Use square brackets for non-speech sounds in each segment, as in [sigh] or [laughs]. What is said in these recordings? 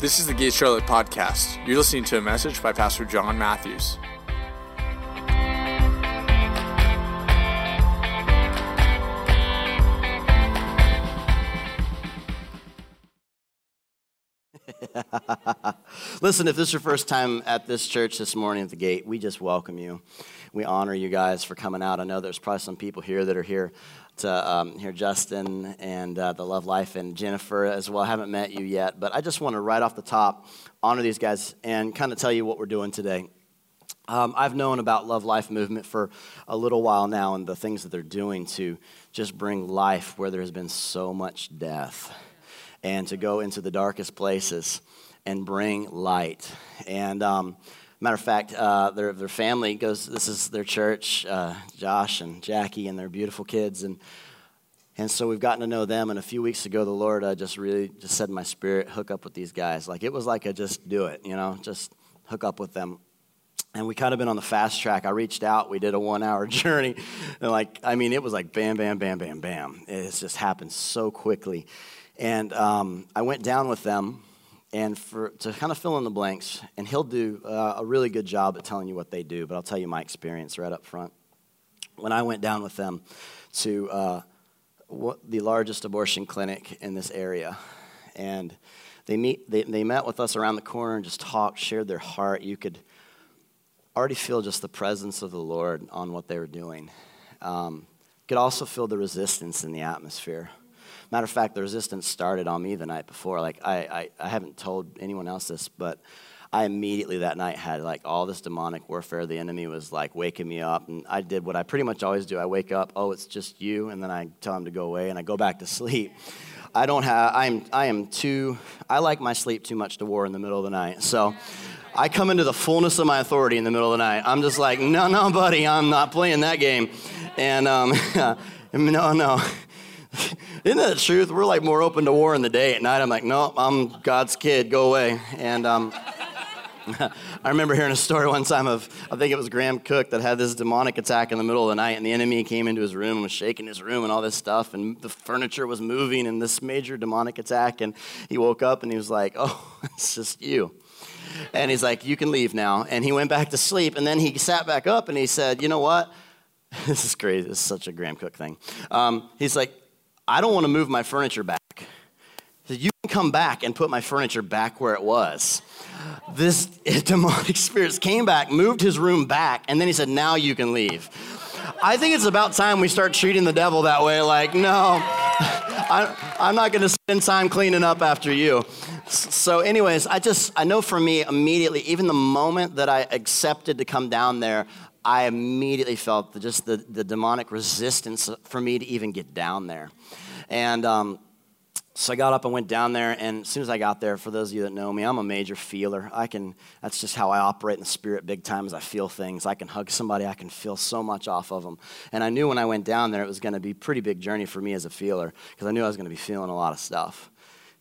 This is the Gate Charlotte podcast. You're listening to a message by Pastor John Matthews. [laughs] Listen, if this is your first time at this church this morning at the gate, we just welcome you. We honor you guys for coming out. I know there's probably some people here that are here to um, hear Justin and uh, the Love Life and Jennifer as well. I haven't met you yet, but I just want to right off the top honor these guys and kind of tell you what we're doing today. Um, I've known about Love Life Movement for a little while now and the things that they're doing to just bring life where there has been so much death and to go into the darkest places and bring light. And um, matter of fact, uh, their, their family goes, this is their church, uh, Josh and Jackie and their beautiful kids. And, and so we've gotten to know them. And a few weeks ago, the Lord uh, just really just said in my spirit, hook up with these guys. Like it was like a just do it, you know, just hook up with them. And we kind of been on the fast track. I reached out. We did a one hour [laughs] journey. And like, I mean, it was like bam, bam, bam, bam, bam. It's just happened so quickly. And um, I went down with them and for, to kind of fill in the blanks, and he'll do uh, a really good job at telling you what they do, but I'll tell you my experience right up front. When I went down with them to uh, what, the largest abortion clinic in this area, and they, meet, they, they met with us around the corner and just talked, shared their heart. You could already feel just the presence of the Lord on what they were doing. Um, could also feel the resistance in the atmosphere. Matter of fact, the resistance started on me the night before. Like, I, I, I haven't told anyone else this, but I immediately that night had like all this demonic warfare. The enemy was like waking me up, and I did what I pretty much always do. I wake up, oh, it's just you, and then I tell him to go away, and I go back to sleep. I don't have. I'm. I am too. I like my sleep too much to war in the middle of the night. So. I come into the fullness of my authority in the middle of the night. I'm just like, no, no, buddy, I'm not playing that game. And um, [laughs] no, no. [laughs] Isn't that the truth? We're like more open to war in the day. At night, I'm like, no, I'm God's kid. Go away. And um, [laughs] I remember hearing a story one time of, I think it was Graham Cooke that had this demonic attack in the middle of the night, and the enemy came into his room and was shaking his room and all this stuff, and the furniture was moving, and this major demonic attack. And he woke up and he was like, oh, [laughs] it's just you. And he's like, you can leave now. And he went back to sleep, and then he sat back up and he said, you know what? this is crazy. This is such a Graham Cooke thing. Um, he's like, I don't want to move my furniture back. You can come back and put my furniture back where it was. This [laughs] demonic spirit came back, moved his room back, and then he said, Now you can leave. I think it's about time we start treating the devil that way. Like, no, [laughs] I, am not going to spend time cleaning up after you. So, anyways, I just, I know for me, immediately, even the moment that I accepted to come down there, I immediately felt the, just the, the demonic resistance for me to even get down there. And um, so I got up and went down there, and as soon as I got there, for those of you that know me, I'm a major feeler. I can, that's just how I operate in the spirit big time as I feel things. I can hug somebody, I can feel so much off of them. And I knew when I went down there, it was going to be a pretty big journey for me as a feeler, because I knew I was going to be feeling a lot of stuff.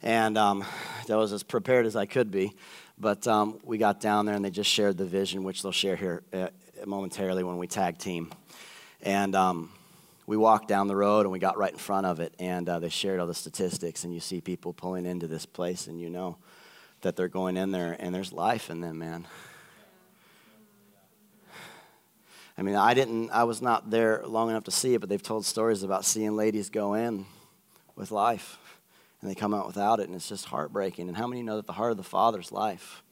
And um, I was as prepared as I could be. But um, we got down there, and they just shared the vision, which they'll share here uh, momentarily when we tag team. And um, we walked down the road and we got right in front of it, and uh, they shared all the statistics. And you see people pulling into this place, and you know that they're going in there, and there's life in them, man. I mean, I didn't, I was not there long enough to see it, but they've told stories about seeing ladies go in with life and they come out without it, and it's just heartbreaking. And how many know that the heart of the Father is life?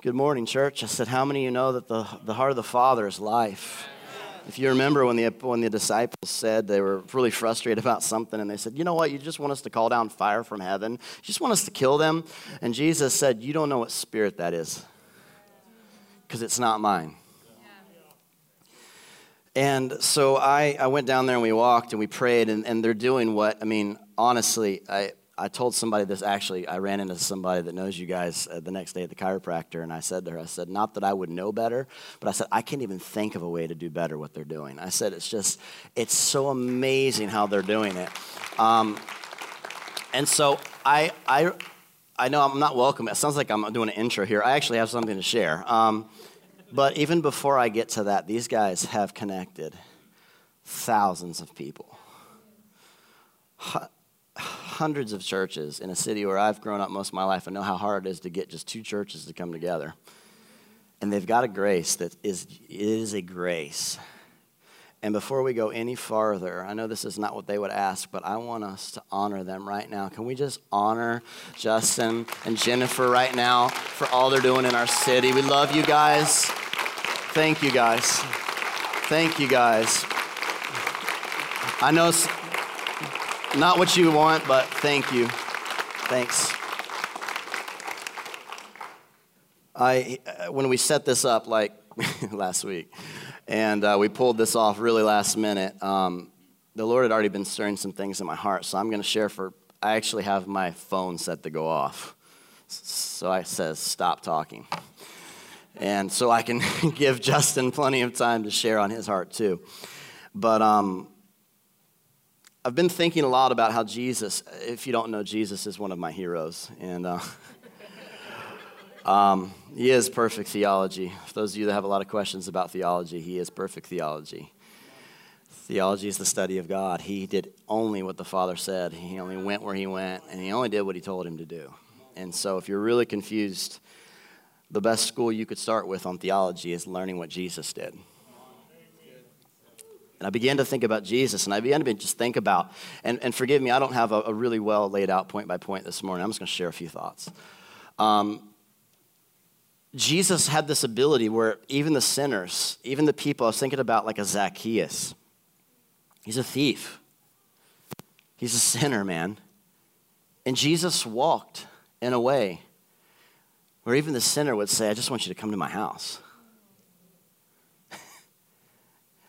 Good morning, church. I said, How many of you know that the, the heart of the Father is life? If you remember when the, when the disciples said they were really frustrated about something, and they said, You know what? You just want us to call down fire from heaven. You just want us to kill them. And Jesus said, You don't know what spirit that is, because it's not mine. And so I, I went down there and we walked and we prayed, and, and they're doing what, I mean, honestly, I, I told somebody this actually. I ran into somebody that knows you guys uh, the next day at the chiropractor, and I said to her, I said, not that I would know better, but I said, I can't even think of a way to do better what they're doing. I said, it's just, it's so amazing how they're doing it. Um, and so I, I, I know I'm not welcome. It sounds like I'm doing an intro here. I actually have something to share. Um, but even before I get to that, these guys have connected thousands of people hundreds of churches in a city where I've grown up most of my life and know how hard it is to get just two churches to come together. And they've got a grace that is, is a grace. And before we go any farther, I know this is not what they would ask, but I want us to honor them right now. Can we just honor Justin and Jennifer right now for all they're doing in our city? We love you guys. Thank you guys. Thank you guys. I know not what you want, but thank you. Thanks. I, uh, when we set this up, like [laughs] last week, and uh, we pulled this off really last minute, um, the Lord had already been stirring some things in my heart. So I'm going to share for, I actually have my phone set to go off. So I says, stop talking. And so I can [laughs] give Justin plenty of time to share on his heart too. But um, I've been thinking a lot about how Jesus, if you don't know, Jesus is one of my heroes. And uh, [laughs] um, he is perfect theology. For those of you that have a lot of questions about theology, he is perfect theology. Theology is the study of God. He did only what the Father said. He only went where he went, and he only did what he told him to do. And so, if you're really confused, the best school you could start with on theology is learning what Jesus did. And I began to think about Jesus, and I began to just think about, and, and forgive me, I don't have a, a really well laid out point by point this morning. I'm just going to share a few thoughts. Um, Jesus had this ability where even the sinners, even the people, I was thinking about like a Zacchaeus. He's a thief, he's a sinner, man. And Jesus walked in a way where even the sinner would say, I just want you to come to my house.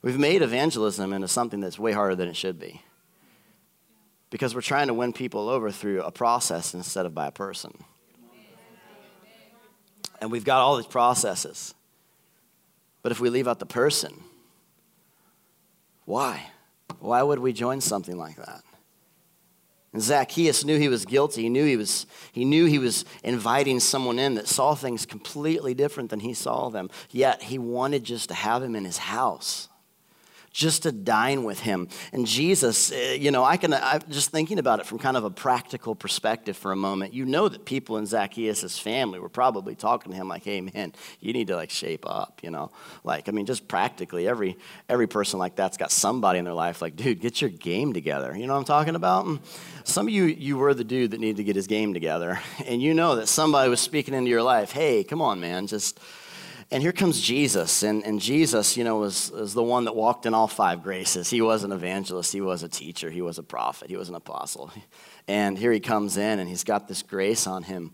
We've made evangelism into something that's way harder than it should be because we're trying to win people over through a process instead of by a person. And we've got all these processes. But if we leave out the person, why? Why would we join something like that? And Zacchaeus knew he was guilty. He knew he was, he knew he was inviting someone in that saw things completely different than he saw them. Yet he wanted just to have him in his house just to dine with him. And Jesus, eh, you know, I can, I'm just thinking about it from kind of a practical perspective for a moment. You know that people in Zacchaeus' family were probably talking to him like, hey, man, you need to like shape up, you know? Like, I mean, just practically, every, every person like that's got somebody in their life like, dude, get your game together. You know what I'm talking about? Some of you, you were the dude that needed to get his game together. [laughs] And you know that somebody was speaking into your life, hey, come on, man, just and here comes Jesus. And, and Jesus, you know, was, was the one that walked in all five graces. He was an evangelist, he was a teacher, he was a prophet, he was an apostle. And here he comes in and he's got this grace on him.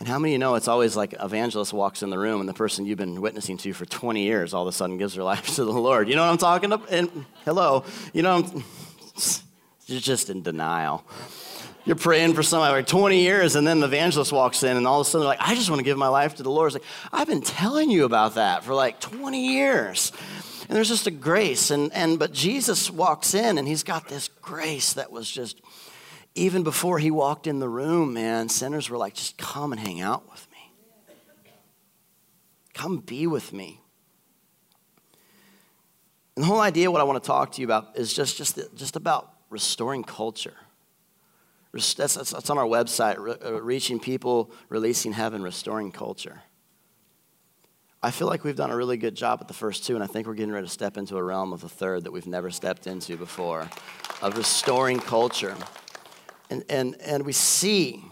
And how many of you know it's always like evangelist walks in the room and the person you've been witnessing to for 20 years all of a sudden gives their [laughs] life to the Lord. You know what I'm talking about? And hello, you know, [laughs] you're just in denial you're praying for somebody like 20 years, and then the evangelist walks in, and all of a sudden they're like, I just want to give my life to the Lord. It's like, I've been telling you about that for like 20 years. And there's just a grace. And, and but Jesus walks in and he's got this grace that was just even before he walked in the room, man, sinners were like, just come and hang out with me. Come be with me. And the whole idea, what I want to talk to you about, is just, just, just about restoring culture. That's, that's, that's on our website, re- uh, Reaching People, Releasing Heaven, Restoring Culture. I feel like we've done a really good job at the first two, and I think we're getting ready to step into a realm of the third that we've never stepped into before of restoring culture. And, and, and we see,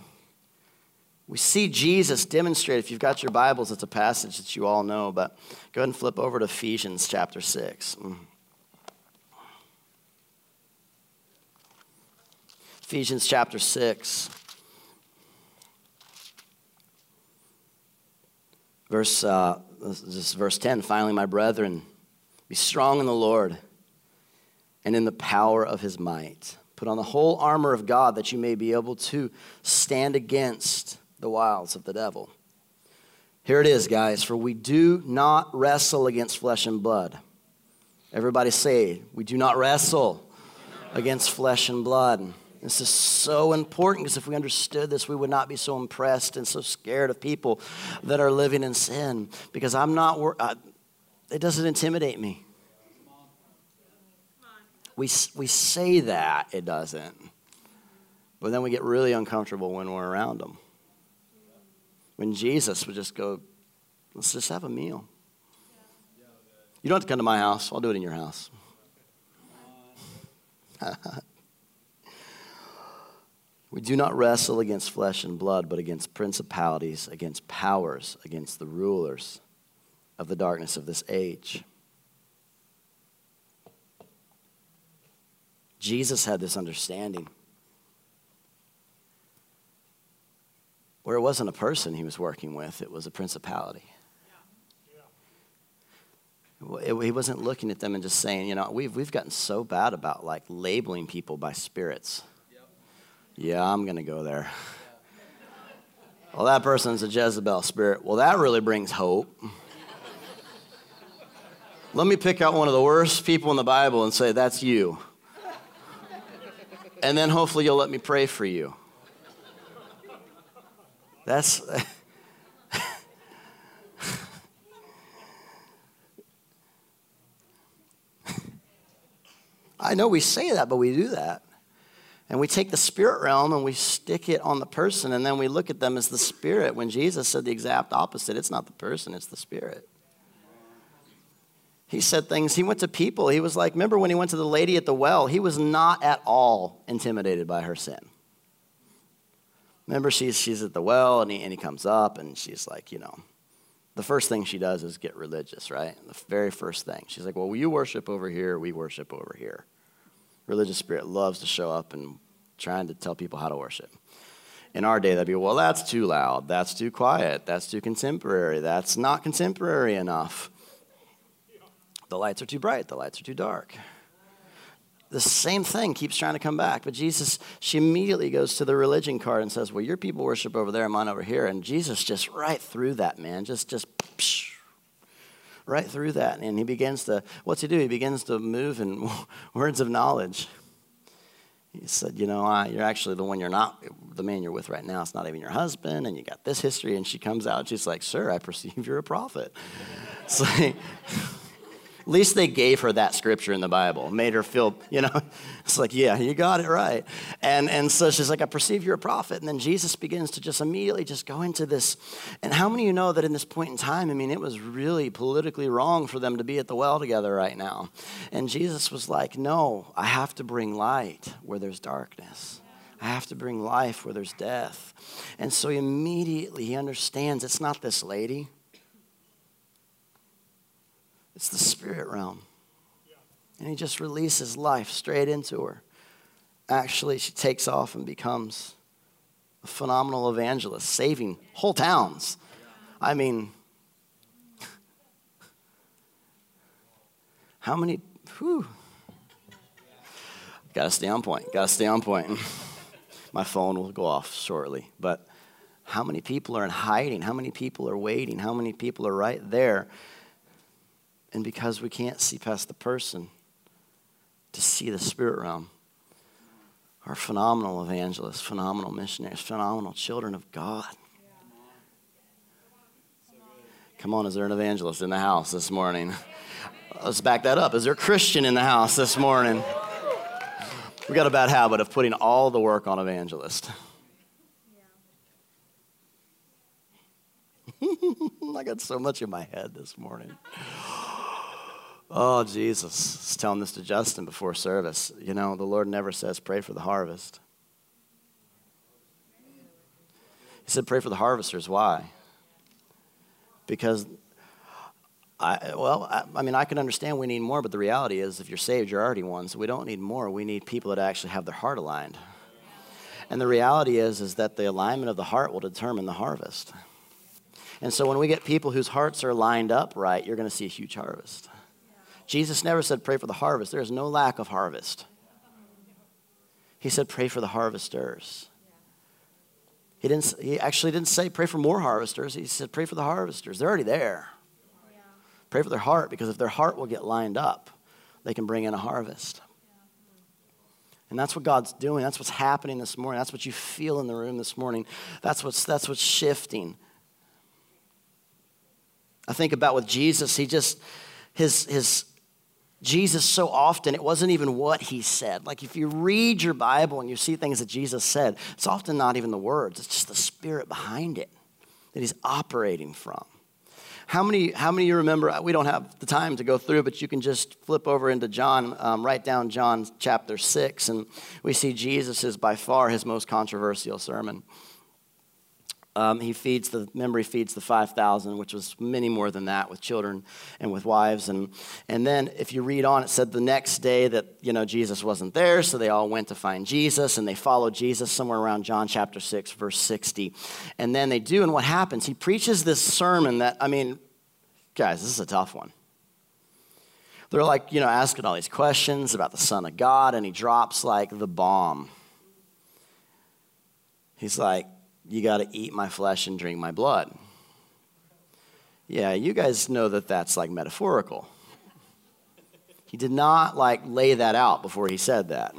we see Jesus demonstrate. If you've got your Bibles, it's a passage that you all know, but go ahead and flip over to Ephesians chapter 6. Mm. Ephesians chapter 6. Verse, uh, this is verse 10. Finally, my brethren, be strong in the Lord and in the power of his might. Put on the whole armor of God that you may be able to stand against the wiles of the devil. Here it is, guys. For we do not wrestle against flesh and blood. Everybody say, we do not wrestle against flesh and blood this is so important because if we understood this, we would not be so impressed and so scared of people that are living in sin. Because I'm not, uh, it doesn't intimidate me. We, we say that, it doesn't. But then we get really uncomfortable when we're around them. When Jesus would just go, let's just have a meal. You don't have to come to my house, I'll do it in your house. [laughs] we do not wrestle against flesh and blood, but against principalities, against powers, against the rulers of the darkness of this age. Jesus had this understanding where it wasn't a person he was working with, it was a principality. He wasn't looking at them and just saying, you know, we've, we've gotten so bad about like labeling people by spirits. Yeah, I'm going to go there. Well, that person's a Jezebel spirit. Well, that really brings hope. Let me pick out one of the worst people in the Bible and say, that's you. And then hopefully you'll let me pray for you. That's. [laughs] I know we say that, but we do that. And we take the spirit realm and we stick it on the person, and then we look at them as the spirit when Jesus said the exact opposite. It's not the person, it's the spirit. He said things, he went to people. He was like, remember when he went to the lady at the well? He was not at all intimidated by her sin. Remember, she's, she's at the well, and he, and he comes up, and she's like, you know, the first thing she does is get religious, right? The very first thing. She's like, well, you worship over here, we worship over here religious spirit loves to show up and trying to tell people how to worship. In our day, that'd be, well, that's too loud, that's too quiet, that's too contemporary, that's not contemporary enough. The lights are too bright, the lights are too dark. The same thing keeps trying to come back. But Jesus, she immediately goes to the religion card and says, Well, your people worship over there, mine over here. And Jesus just right through that, man, just, just, psh, right through that. And he begins to, what's he do? He begins to move in [laughs] words of knowledge. He said, You know, I, you're actually the one you're not, the man you're with right now. It's not even your husband, and you got this history. And she comes out, she's like, Sir, I perceive you're a prophet. [laughs] It's like, at least they gave her that scripture in the Bible, made her feel, you know, [laughs] it's like, yeah, you got it right. And, and so she's like, I perceive you're a prophet. And then Jesus begins to just immediately just go into this. And how many of you know that in this point in time, I mean, it was really politically wrong for them to be at the well together right now. And Jesus was like, no, I have to bring light where there's darkness. I have to bring life where there's death. And so immediately he understands it's not this lady. It's the spirit realm. And he just releases life straight into her. Actually, she takes off and becomes a phenomenal evangelist, saving whole towns. I mean, [laughs] how many, whew. Gotta stay on point, gotta stay on point. [laughs] My phone will go off shortly. But how many people are in hiding? How many people are waiting? How many people are right there and because we can't see past the person to see the spirit realm, are phenomenal evangelists, phenomenal missionaries, phenomenal children of God. Come on, is there an evangelist in the house this morning? Let's back that up. Is there a Christian in the house this morning? We got a bad habit of putting all the work on evangelist. [laughs] I got so much in my head this morning. Oh, Jesus. I was telling this to Justin before service. You know, the Lord never says, pray for the harvest. He said, pray for the harvesters. Why? Because, I, well, I, I mean, I can understand we need more, but the reality is, if you're saved, you're already one. So we don't need more. We need people that actually have their heart aligned. And the reality is, is that the alignment of the heart will determine the harvest. And so when we get people whose hearts are lined up right, you're going to see a huge harvest. Jesus never said, pray for the harvest. There is no lack of harvest. He said, pray for the harvesters. He, didn't, he actually didn't say, pray for more harvesters. He said, pray for the harvesters. They're already there. Pray for their heart because if their heart will get lined up, they can bring in a harvest. And that's what God's doing. That's what's happening this morning. That's what you feel in the room this morning. That's what's, that's what's shifting. I think about with Jesus, he just, his, his Jesus so often, it wasn't even what he said. Like if you read your Bible and you see things that Jesus said, it's often not even the words, it's just the spirit behind it that he's operating from. How many, how many of you remember? We don't have the time to go through, but you can just flip over into John, um, write down John chapter 6, and we see Jesus is by far his most controversial sermon. Um, he feeds the memory feeds the 5000 which was many more than that with children and with wives. And and then if you read on it said the next day that you know jesus wasn't there so they all went to find jesus and they followed jesus somewhere around john chapter 6 verse 60 and then they do and what happens? He preaches this sermon that i mean guys this is a tough one. They're like you know asking all these questions about the son of god and he drops like the bomb. He's like you got to eat my flesh and drink my blood. Yeah, you guys know that that's like metaphorical. He did not like lay that out before he said that.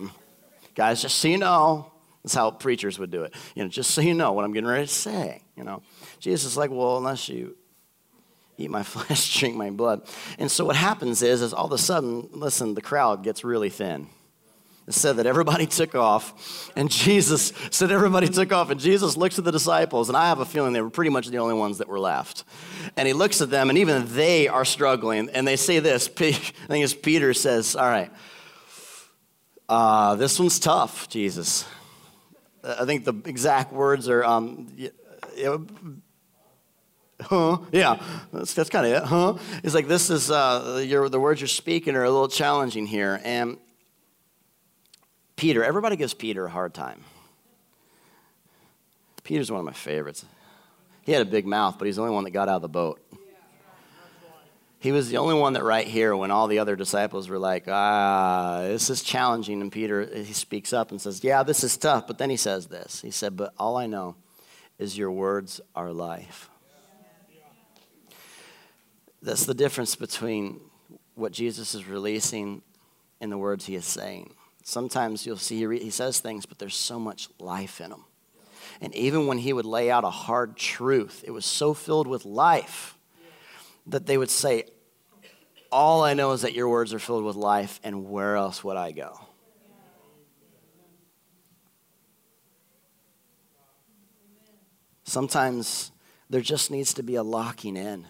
Guys, just so you know, that's how preachers would do it. You know, just so you know what I'm getting ready to say. You know, Jesus is like, well, unless you eat my [laughs] flesh, drink my blood. And so what happens is, is all of a sudden, listen, the crowd gets really thin. Said that everybody took off, and Jesus said everybody took off, and Jesus looks at the disciples, and I have a feeling they were pretty much the only ones that were left. And he looks at them, and even they are struggling, and they say this. [laughs] I think it's Peter says, "All right, uh, this one's tough, Jesus." I think the exact words are, um, huh? Yeah, that's, that's kind of it, huh? It's like this is uh, your, the words you're speaking are a little challenging here, and Peter, everybody gives Peter a hard time. Peter's one of my favorites. He had a big mouth, but he's the only one that got out of the boat. He was the only one that right here, when all the other disciples were like, ah, this is challenging, and Peter, he speaks up and says, yeah, this is tough. But then he says this. He said, but all I know is your words are life. That's the difference between what Jesus is releasing and the words he is saying. Sometimes you'll see he, re- he says things, but there's so much life in them. And even when he would lay out a hard truth, it was so filled with life that they would say, All I know is that your words are filled with life, and where else would I go? Sometimes there just needs to be a locking in.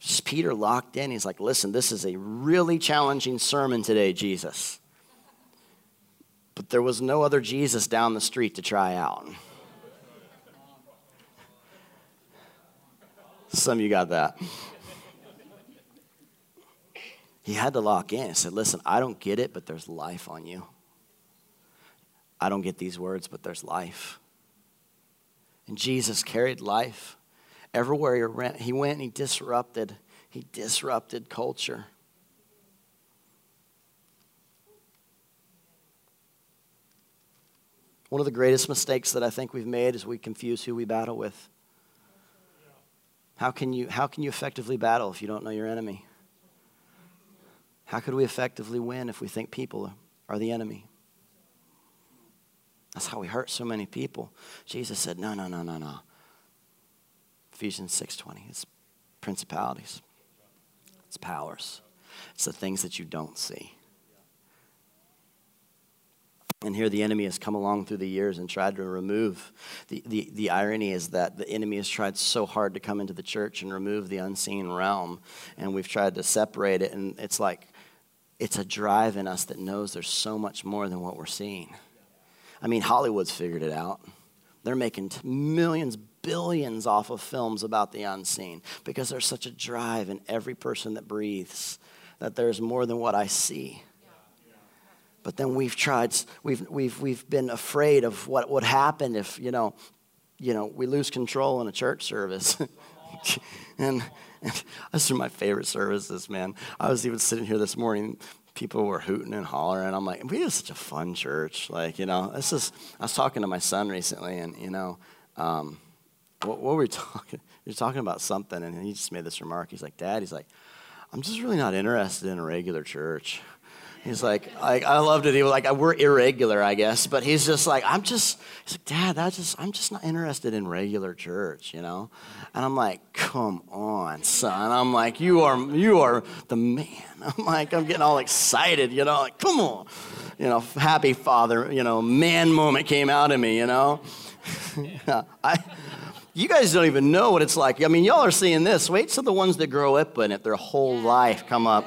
Just Peter locked in. He's like, Listen, this is a really challenging sermon today, Jesus. But there was no other Jesus down the street to try out. Some of you got that. He had to lock in. He said, Listen, I don't get it, but there's life on you. I don't get these words, but there's life. And Jesus carried life. Everywhere he went, he went he disrupted. He disrupted culture. One of the greatest mistakes that I think we've made is we confuse who we battle with. How can you, how can you effectively battle if you don't know your enemy? How could we effectively win if we think people are the enemy? That's how we hurt so many people. Jesus said, no, no, no, no, no. Ephesians 6.20, it's principalities. It's powers. It's the things that you don't see. And here the enemy has come along through the years and tried to remove. The, the, the irony is that the enemy has tried so hard to come into the church and remove the unseen realm. And we've tried to separate it. And it's like, it's a drive in us that knows there's so much more than what we're seeing. I mean, Hollywood's figured it out. They're making millions, billions off of films about the unseen because there's such a drive in every person that breathes that there's more than what I see. But then we've tried, we've, we've, we've been afraid of what would happen if, you know, you know, we lose control in a church service. [laughs] and, and those are my favorite services, man. I was even sitting here this morning, people were hooting and hollering. I'm like, we have such a fun church. Like, you know, this is, I was talking to my son recently, and, you know, um, what, what, were we [laughs] talking? We were talking about something, and he just made this remark. He's like, Dad, he's like, I'm just really not interested in a regular church. He's like, like I loved it. He was like, we're irregular, I guess, but he's just like, I'm just, he's like, Dad, that's just, I'm just not interested in regular church, you know. And I'm like, come on, son. I'm like, you are, you are the man. [laughs] I'm like, I'm getting all excited, you know, like, come on, you know, happy father, you know, man moment came out of me, you know. [laughs] I you guys don't even know what it's like. I mean, y'all are seeing this. Wait till the ones that grow up in it their whole life come up.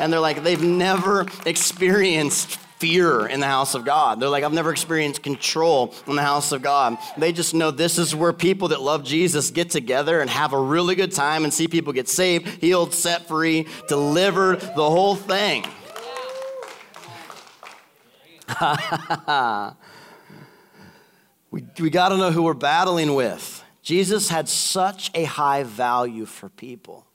And they're like, they've never experienced fear in the house of God. They're like, I've never experienced control in the house of God. They just know this is where people that love Jesus get together and have a really good time and see people get saved, healed, set free, delivered, the whole thing. [laughs] we we got to know who we're battling with. Jesus had such a high value for people.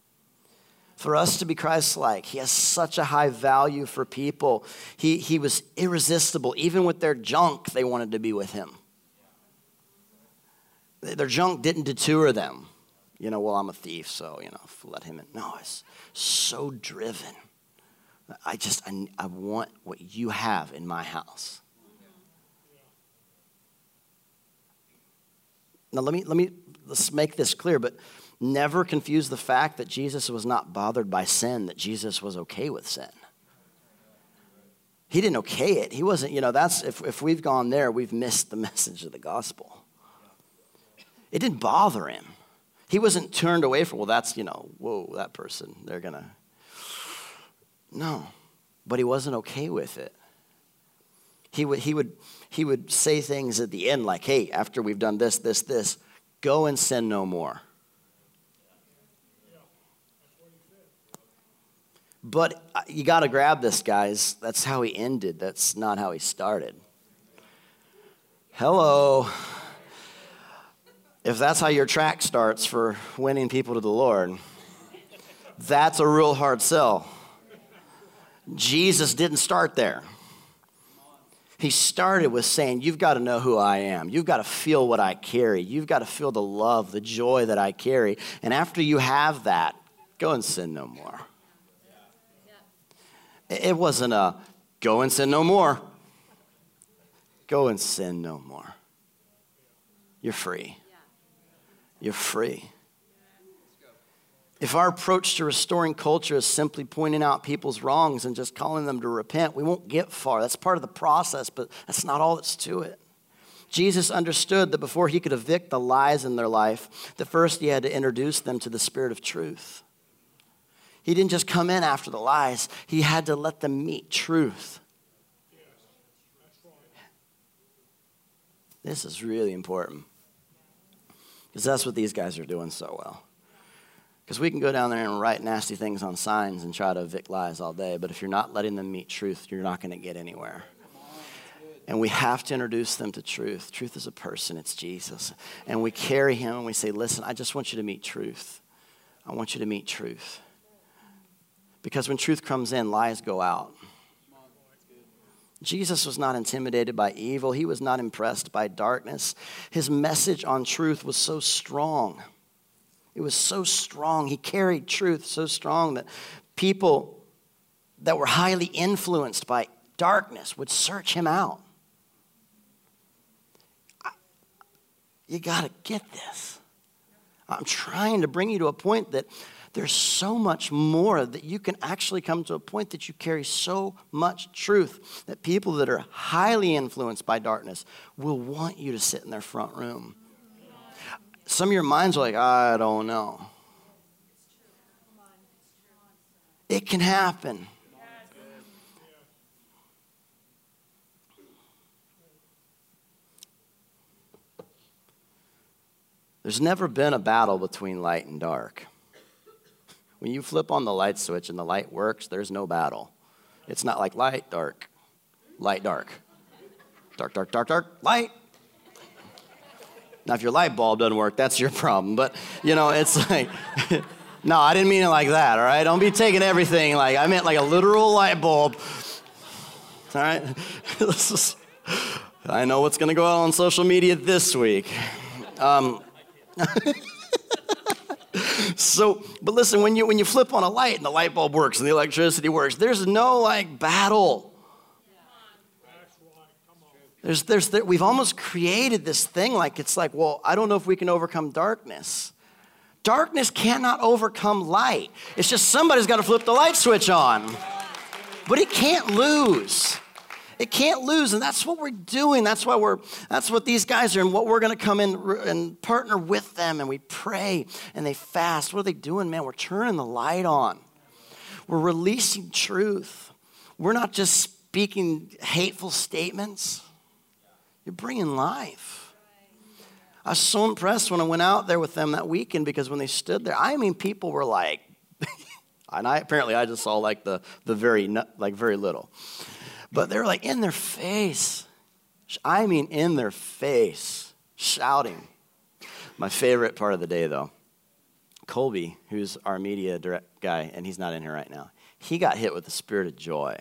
For us to be Christ like, he has such a high value for people. He, he was irresistible. Even with their junk, they wanted to be with him. Their junk didn't deter them. You know, well, I'm a thief, so, you know, let him in. No, it's so driven. I just, I, I want what you have in my house. Now, let me, let me let's make this clear, but never confuse the fact that Jesus was not bothered by sin, that Jesus was okay with sin. He didn't okay it. He wasn't, you know, that's, if, if we've gone there, we've missed the [laughs] message of the gospel. It didn't bother him. He wasn't turned away from, well, that's, you know, whoa, that person, they're going to. No, but he wasn't okay with it. He would, he, would, he would say things at the end like, hey, after we've done this, this, this, Go and sin no more. But uh, you got to grab this, guys. That's how he ended. That's not how he started. Hello. If that's how your track starts for winning people to the Lord, that's a real hard sell. Jesus didn't start there. He started with saying, You've got to know who I am. You've got to feel what I carry. You've got to feel the love, the joy that I carry. And after you have that, go and sin no more. It wasn't a go and sin no more. Go and sin no more. You're free. You're free. If our approach to restoring culture is simply pointing out people's wrongs and just calling them to repent, we won't get far. That's part of the process, but that's not all that's to it. Jesus understood that before he could evict the lies in their life, that first he had to introduce them to the spirit of truth. He didn't just come in after the lies, he had to let them meet truth. This is really important because that's what these guys are doing so well. Because we can go down there and write nasty things on signs and try to evict lies all day, but if you're not letting them meet truth, you're not going to get anywhere. And we have to introduce them to truth. Truth is a person, it's Jesus. And we carry him and we say, Listen, I just want you to meet truth. I want you to meet truth. Because when truth comes in, lies go out. Jesus was not intimidated by evil, he was not impressed by darkness. His message on truth was so strong. It was so strong. He carried truth so strong that people that were highly influenced by darkness would search him out. You got to get this. I'm trying to bring you to a point that there's so much more that you can actually come to a point that you carry so much truth that people that are highly influenced by darkness will want you to sit in their front room some of your minds are like, I don't know. It can happen. There's never been a battle between light and dark. When you flip on the light switch and the light works, there's no battle. It's not like light, dark, light, dark. Dark, dark, dark, dark, light, now, if your light bulb doesn't work, that's your problem. But, you know, it's [laughs] like, [laughs] no, I didn't mean it like that, all right? Don't be taking everything like, I meant like a literal light bulb. All right? [laughs] I know what's going to go out on social media this week. Um, so, but listen, when you when you flip on a light and the light bulb works and the electricity works, there's no like battle. There's, there's, there, we've almost created this thing like it's like, well, I don't know if we can overcome darkness. Darkness cannot overcome light. It's just somebody's got to flip the light switch on. But it can't lose. It can't lose, and that's what we're doing. That's why we're. That's what these guys are, and what we're going to come in and partner with them, and we pray and they fast. What are they doing, man? We're turning the light on. We're releasing truth. We're not just speaking hateful statements. You're bringing life. I was so impressed when I went out there with them that weekend because when they stood there, I mean, people were like, [laughs] and I apparently I just saw like the the very like very little, but they were like in their face. I mean, in their face, shouting. My favorite part of the day, though, Colby, who's our media direct guy, and he's not in here right now. He got hit with the spirit of joy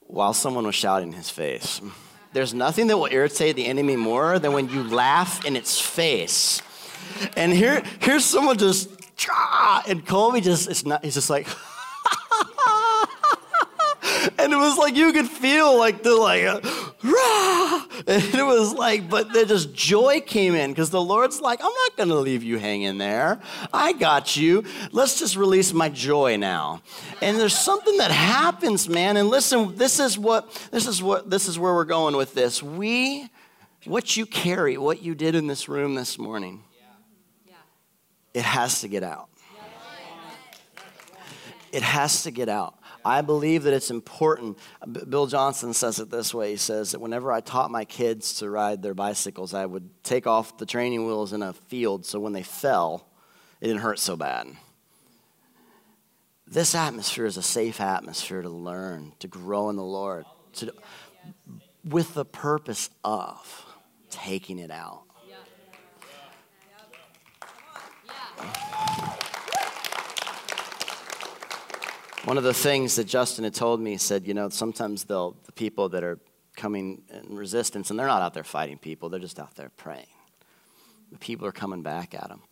while someone was shouting in his face. [laughs] There's nothing that will irritate the enemy more than when you laugh in its face. And here, here's someone just, and Colby just, it's not, he's just like, [laughs] and it was like you could feel like the like, rah! [laughs] and it was like, but then just joy came in because the Lord's like, I'm not gonna leave you hanging there. I got you. Let's just release my joy now. And there's something that happens, man. And listen, this is what this is what this is where we're going with this. We, what you carry, what you did in this room this morning, it has to get out. It has to get out. I believe that it's important. Bill Johnson says it this way He says that whenever I taught my kids to ride their bicycles, I would take off the training wheels in a field so when they fell, it didn't hurt so bad. This atmosphere is a safe atmosphere to learn, to grow in the Lord, to, with the purpose of taking it out. One of the things that Justin had told me said, you know, sometimes they'll, the people that are coming in resistance, and they're not out there fighting people, they're just out there praying. The people are coming back at them.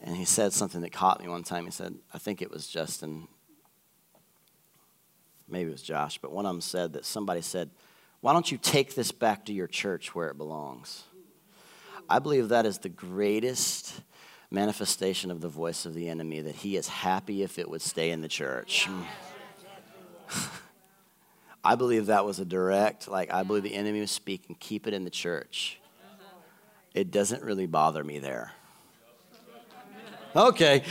And he said something that caught me one time. He said, I think it was Justin, maybe it was Josh, but one of them said that somebody said, Why don't you take this back to your church where it belongs? I believe that is the greatest manifestation of the voice of the enemy that he is happy if it would stay in the church. [laughs] I believe that was a direct, like, I believe the enemy was speaking, keep it in the church. It doesn't really bother me there. Okay,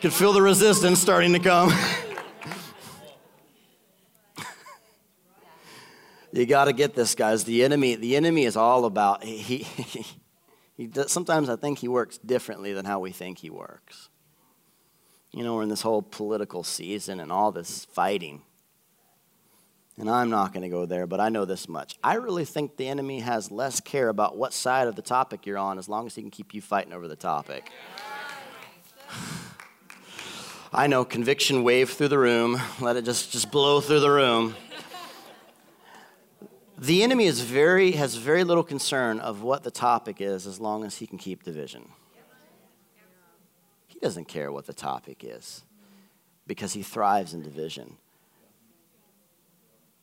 can feel the resistance starting to come. [laughs] you got to get this, guys. The enemy, the enemy is all about he, he he does, sometimes I think he works differently than how we think he works. You know, we're in this whole political season and all this fighting. And I'm not going to go there, but I know this much. I really think the enemy has less care about what side of the topic you're on as long as he can keep you fighting over the topic. [sighs] I know conviction wave through the room. Let it just, just blow through the room. The enemy is very, has very little concern of what the topic is as long as he can keep division. He doesn't care what the topic is because he thrives in division.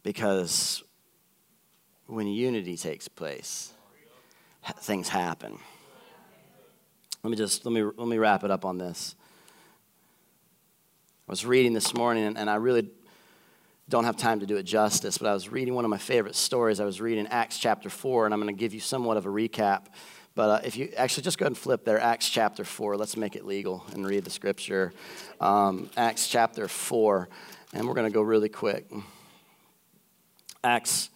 Because when unity takes place, things happen. Let me just let me let me wrap it up on this. I was reading this morning and I really don't have time to do it justice, but I was reading one of my favorite stories. I was reading Acts chapter 4, and I'm going to give you somewhat of a recap. But uh, if you actually just go ahead and flip there, Acts chapter 4, let's make it legal and read the scripture. Um, Acts chapter 4, and we're going to go really quick. Acts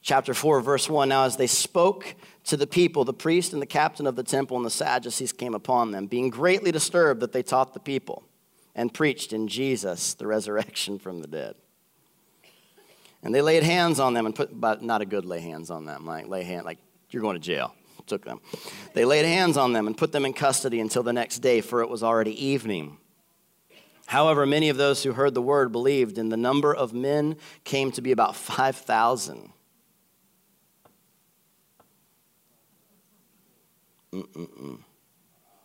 chapter 4, verse 1. Now, as they spoke to the people, the priest and the captain of the temple and the Sadducees came upon them, being greatly disturbed that they taught the people and preached in Jesus the resurrection from the dead. And they laid hands on them and put, but not a good lay hands on them, like lay hand, like you're going to jail. Took them. They laid hands on them and put them in custody until the next day, for it was already evening. However, many of those who heard the word believed, and the number of men came to be about 5,000.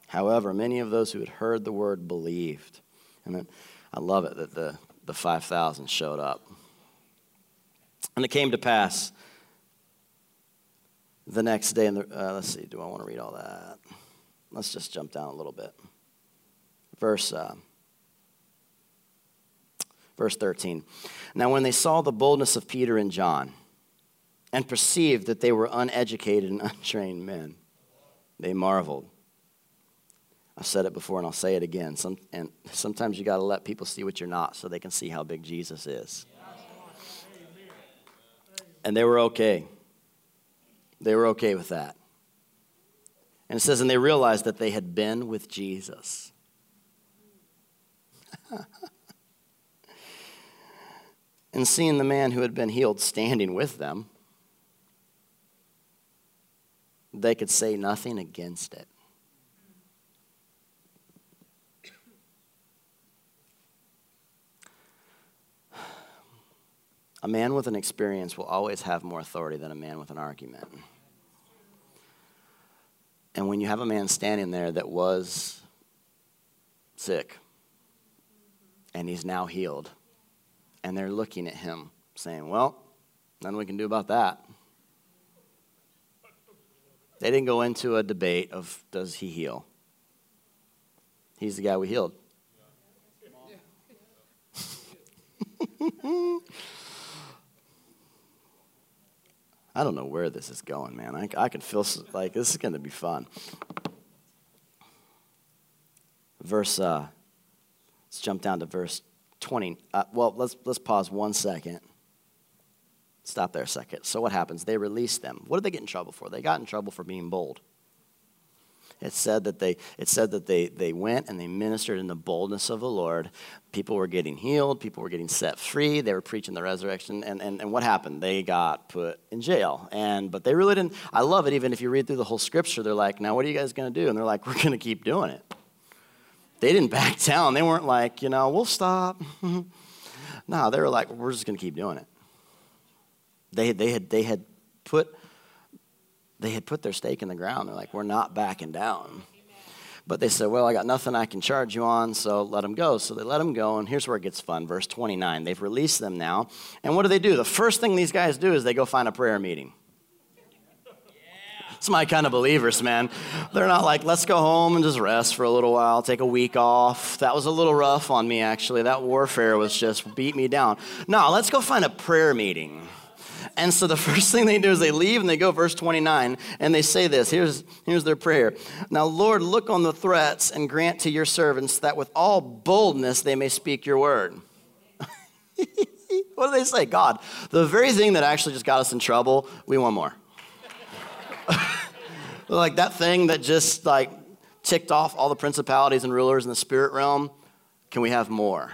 However, many of those who had heard the word believed. And then I love it that the, the 5,000 showed up. And it came to pass the next day, in the, uh, let's see, do I want to read all that? Let's just jump down a little bit. Verse, uh, verse 13. Now, when they saw the boldness of Peter and John and perceived that they were uneducated and [laughs] untrained men, they marveled. I've said it before and I'll say it again. Some, and sometimes you got to let people see what you're not so they can see how big Jesus is. And they were okay. They were okay with that. And it says, and they realized that they had been with Jesus. [laughs] and seeing the man who had been healed standing with them, they could say nothing against it. A man with an experience will always have more authority than a man with an argument. And when you have a man standing there that was sick and he's now healed, and they're looking at him saying, Well, nothing we can do about that. They didn't go into a debate of does he heal? He's the guy we healed. [laughs] [laughs] I don't know where this is going, man. I, I can feel like this is going to be fun. Verse, uh, let's jump down to verse 20. Uh, well, let's, let's pause one second. Stop there a second. So, what happens? They release them. What did they get in trouble for? They got in trouble for being bold. It said that they, it said that they, they went and they ministered in the boldness of the Lord. People were getting healed, people were getting set free, they were preaching the resurrection. And, and, and what happened? They got put in jail. And but they really didn't I love it, even if you read through the whole scripture, they're like, now what are you guys gonna do? And they're like, [laughs] We're gonna keep doing it. They didn't back [laughs] down. They weren't like, you know, we'll stop. [laughs] no, they were like, we're just gonna keep doing it. They, they had they had put they had put their stake in the ground. They're like, we're not backing down. But they said, well, I got nothing I can charge you on, so let them go. So they let them go, and here's where it gets fun. Verse 29. They've released them now. And what do they do? The first thing these guys do is they go find a prayer meeting. It's my kind of believers, man. They're not like, let's go home and just rest for a little while, take a week off. That was a little rough on me, actually. That warfare was just beat me down. No, let's go find a prayer meeting. And so the [laughs] first thing they do is they leave and they go, verse 29, and they say this. Here's, here's their prayer. Now, Lord, look on the threats and grant to your servants that with all boldness they may speak your word. [laughs] what do they say? God, the very thing that actually just got us in trouble, we want more. [laughs] like that thing that just like ticked off all the principalities and rulers in the spirit realm, can we have more?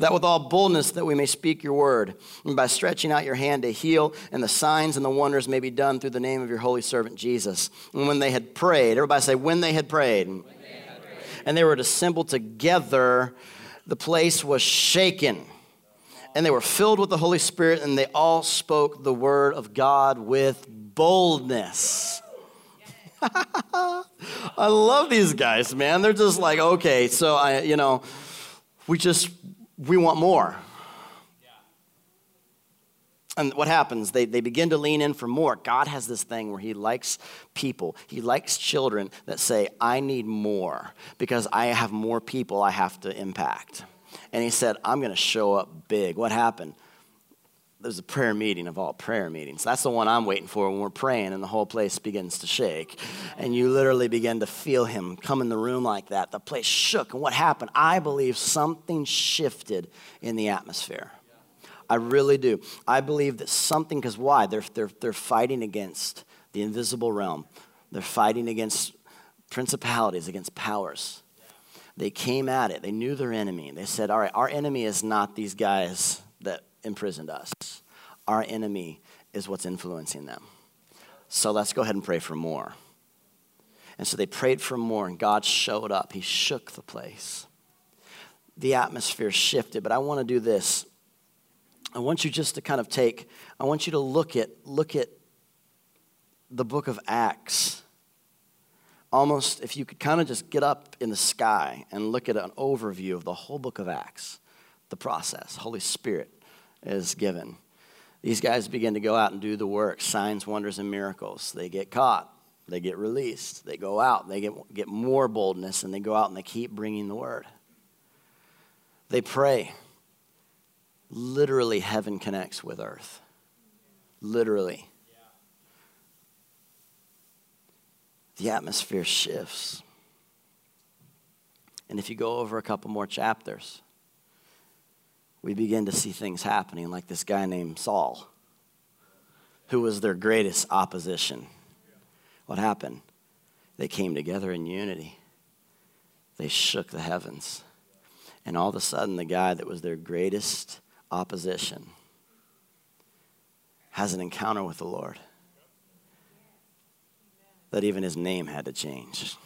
That with all boldness that we may speak your word, and by stretching out your hand to heal, and the signs and the wonders may be done through the name of your holy servant Jesus. And when they had prayed, everybody say, when they had prayed, they had prayed. and they were assembled together, the place was shaken. And they were filled with the Holy Spirit, and they all spoke the word of God with boldness. [laughs] I love these guys, man. They're just like, okay, so I, you know, we just we want more. And what happens? They, they begin to lean in for more. God has this thing where He likes people, He likes children that say, I need more because I have more people I have to impact. And He said, I'm going to show up big. What happened? There's a prayer meeting of all prayer meetings. That's the one I'm waiting for when we're praying and the whole place begins to shake. And you literally begin to feel him come in the room like that. The place shook. And what happened? I believe something shifted in the atmosphere. I really do. I believe that something, because why? They're, they're, they're fighting against the invisible realm, they're fighting against principalities, against powers. They came at it. They knew their enemy. They said, All right, our enemy is not these guys imprisoned us. Our enemy is what's influencing them. So let's go ahead and pray for more. And so they prayed for more, and God showed up. He shook the place. The atmosphere shifted, but I want to do this. I want you just to kind of take, I want you to look at, look at the book of Acts, almost if you could kind of just get up in the sky and look at an overview of the whole book of Acts, the process, Holy Spirit is given. These guys begin to go out and do the work, signs, wonders, and miracles. They get caught, they get released, they go out, they get, get more boldness, and they go out and they keep bringing the word. They pray. Literally, heaven connects with earth. Literally. The atmosphere shifts. And if you go over a couple more chapters, we begin to see things happening, like this guy named Saul, who was their greatest opposition. What happened? They came together in unity, they shook the heavens. And all of a sudden, the guy that was their greatest opposition has an encounter with the Lord. That even his name had to change.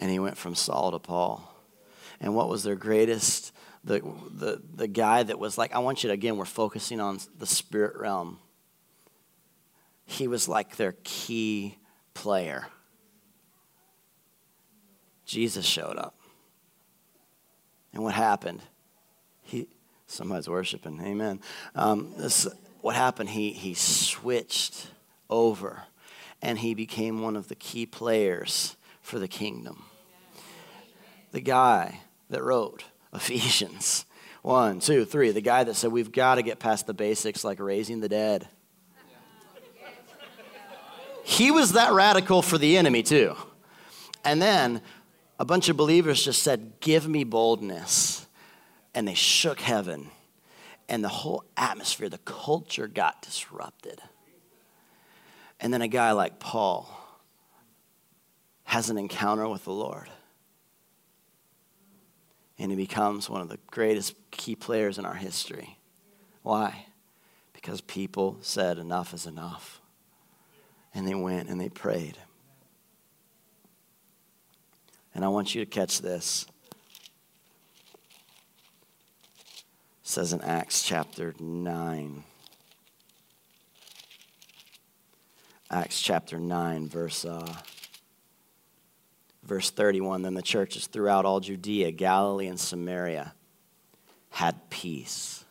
And he went from Saul to Paul. And what was their greatest, the, the, the guy that was like, I want you to, again, we're focusing on the spirit realm. He was like their key player. Jesus showed up. And what happened? He, somebody's worshiping, amen. Um, this, what happened? He, he switched over and he became one of the key players for the kingdom. The guy that wrote Ephesians 1, 2, 3, the guy that said we've got to get past the basics like raising the dead. He was that radical for the enemy, too. And then a bunch of believers just said, Give me boldness. And they shook heaven. And the whole atmosphere, the culture got disrupted. And then a guy like Paul has an encounter with the Lord. And he becomes one of the greatest key players in our history. Why? Because people said, Enough is enough. And they went and they prayed. And I want you to catch this. It says in Acts chapter 9. Acts chapter 9, verse, uh, verse 31. Then the churches throughout all Judea, Galilee, and Samaria had peace.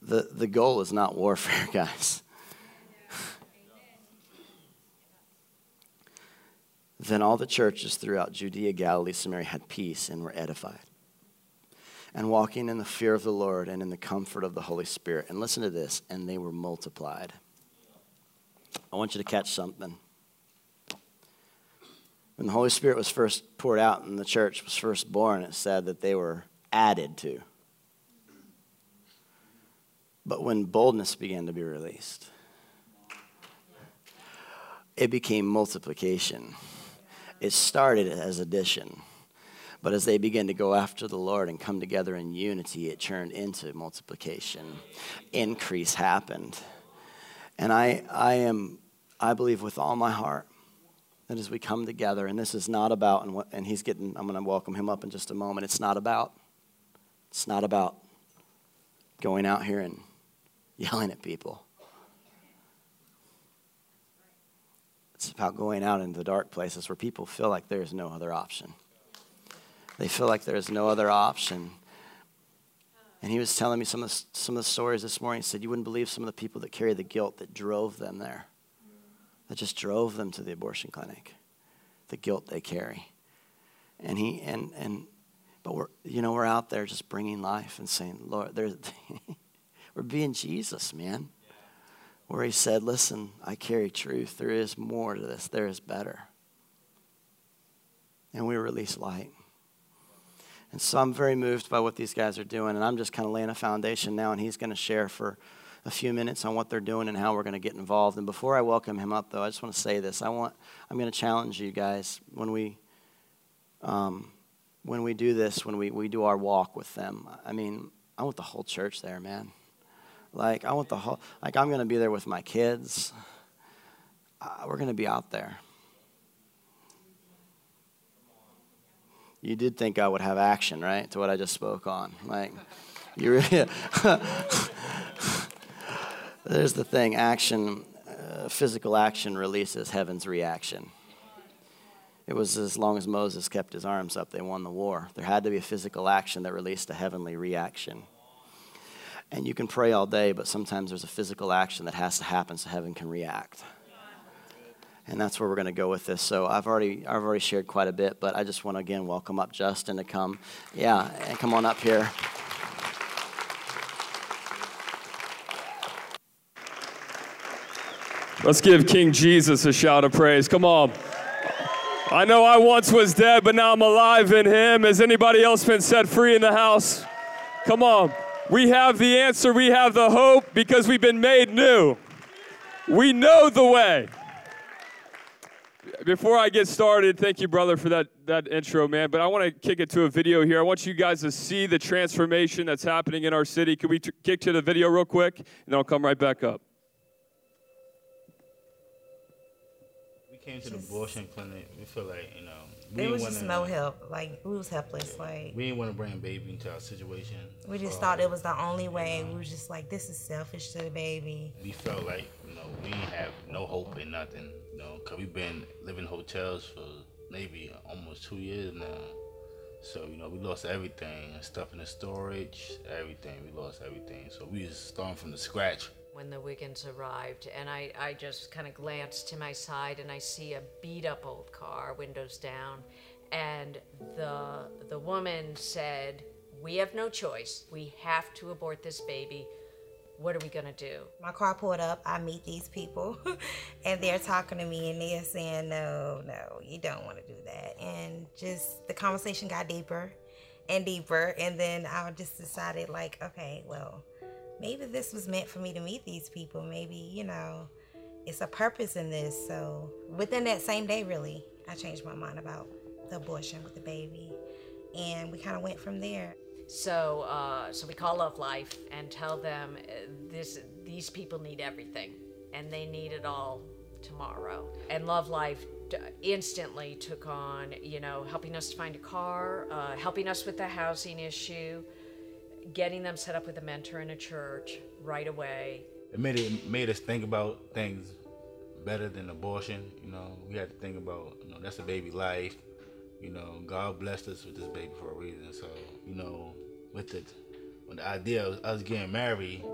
The, the goal is not warfare, [laughs] guys. Then all the churches throughout Judea, Galilee, Samaria had peace and were edified. And walking in the fear of the Lord and in the comfort of the Holy Spirit. And listen to this, and they were multiplied. I want you to catch something. When the Holy Spirit was first poured out and the church was first born, it said that they were added to. But when boldness began to be released, it became multiplication it started as addition. But as they began to go after the Lord and come together in unity, it turned into multiplication. Increase happened. And I, I am, I believe with all my heart that as we come together, and this is not about, and, what, and he's getting, I'm going to welcome him up in just a moment. It's not about, it's not about going out here and [laughs] yelling at people. It's about going out into the dark places where people feel like there is no other option. They feel like there is no other option. And he was telling me some of, the, some of the stories this morning. He said, You wouldn't believe some of the people that carry the guilt that drove them there, that just drove them to the abortion clinic, the guilt they carry. And he, and, and, but we're, you know, we're out there just bringing life and saying, Lord, there's, [laughs] we're being Jesus, man where he said, Listen, I carry truth. There is more to this, there is better. And we release light. And so I'm very moved by what these guys are doing. And I'm just kind of laying a foundation now, and he's going to share for a few minutes on what they're doing and how we're going to get involved. And before I welcome him up, though, I just want to say this. I want, I'm going to challenge you guys when we, um, when we do this, when we, we do our walk with them. I mean, I want the whole church there, man. Like, I want the whole, like, I'm going to be there with my kids. Uh, we're going to be out there. You did think I would have action, right, to what I just spoke on. Like, you really. [laughs] [laughs] There's the thing action, uh, physical action releases heaven's reaction. It was as long as Moses kept his arms up, they won the war. There had to be a physical action that released a heavenly reaction. And you can pray all day, but sometimes there's a physical action that has to happen so heaven can react. And that's where we're going to go with this. So I've already, I've already shared quite a bit, but I just want to again welcome up Justin to come. Yeah, and come on up here. Let's give King Jesus a shout of praise. Come on. I know I once was dead, but now I'm alive in him. Has anybody else been set free in the house? Come on. We have the answer, we have the hope because we've been made new. We know the way. Before I get started, thank you, brother, for that, that intro, man. But I want to kick it to a video here. I want you guys to see the transformation that's happening in our city. Can we t- kick to the video real quick? And then I'll come right back up. Came to the abortion clinic, we feel like you know we there was wanna, just no help. Like we was helpless. Like we didn't want to bring a baby into our situation. We just uh, thought it was the only way. We were just like, this is selfish to the baby. We felt like you know we have no hope in nothing. You know, cause we've been living in hotels for maybe almost two years now. So you know we lost everything, stuff in the storage, everything. We lost everything. So we just starting from the scratch when the Wiggins arrived, and I, I just kind of glanced to my side and I see a beat up old car, windows down, and the the woman said, "We have no choice. We have to abort this baby. What are we gonna do?" My car pulled up. I meet these people, [laughs] and they're talking to me, and they're saying, "No, no, you don't want to do that." And just the conversation got deeper and deeper, and then I just decided, like, okay, well maybe this was meant for me to meet these people. Maybe, you know, it's a purpose in this. So within that same day, really, I changed my mind about the abortion with the baby. And we kind of went from there. So, uh, so we call Love Life and tell them uh, this: these people need everything, and they need it all tomorrow. And Love Life instantly took on, you know, helping us to find a car, uh, helping us with the housing issue, getting them set up with a mentor in a church right away. It made it made us think about things better than abortion. You know, we had to think about you know that's a baby life. You know, God blessed us with this baby for a reason. So you know, with the with the idea of us getting married,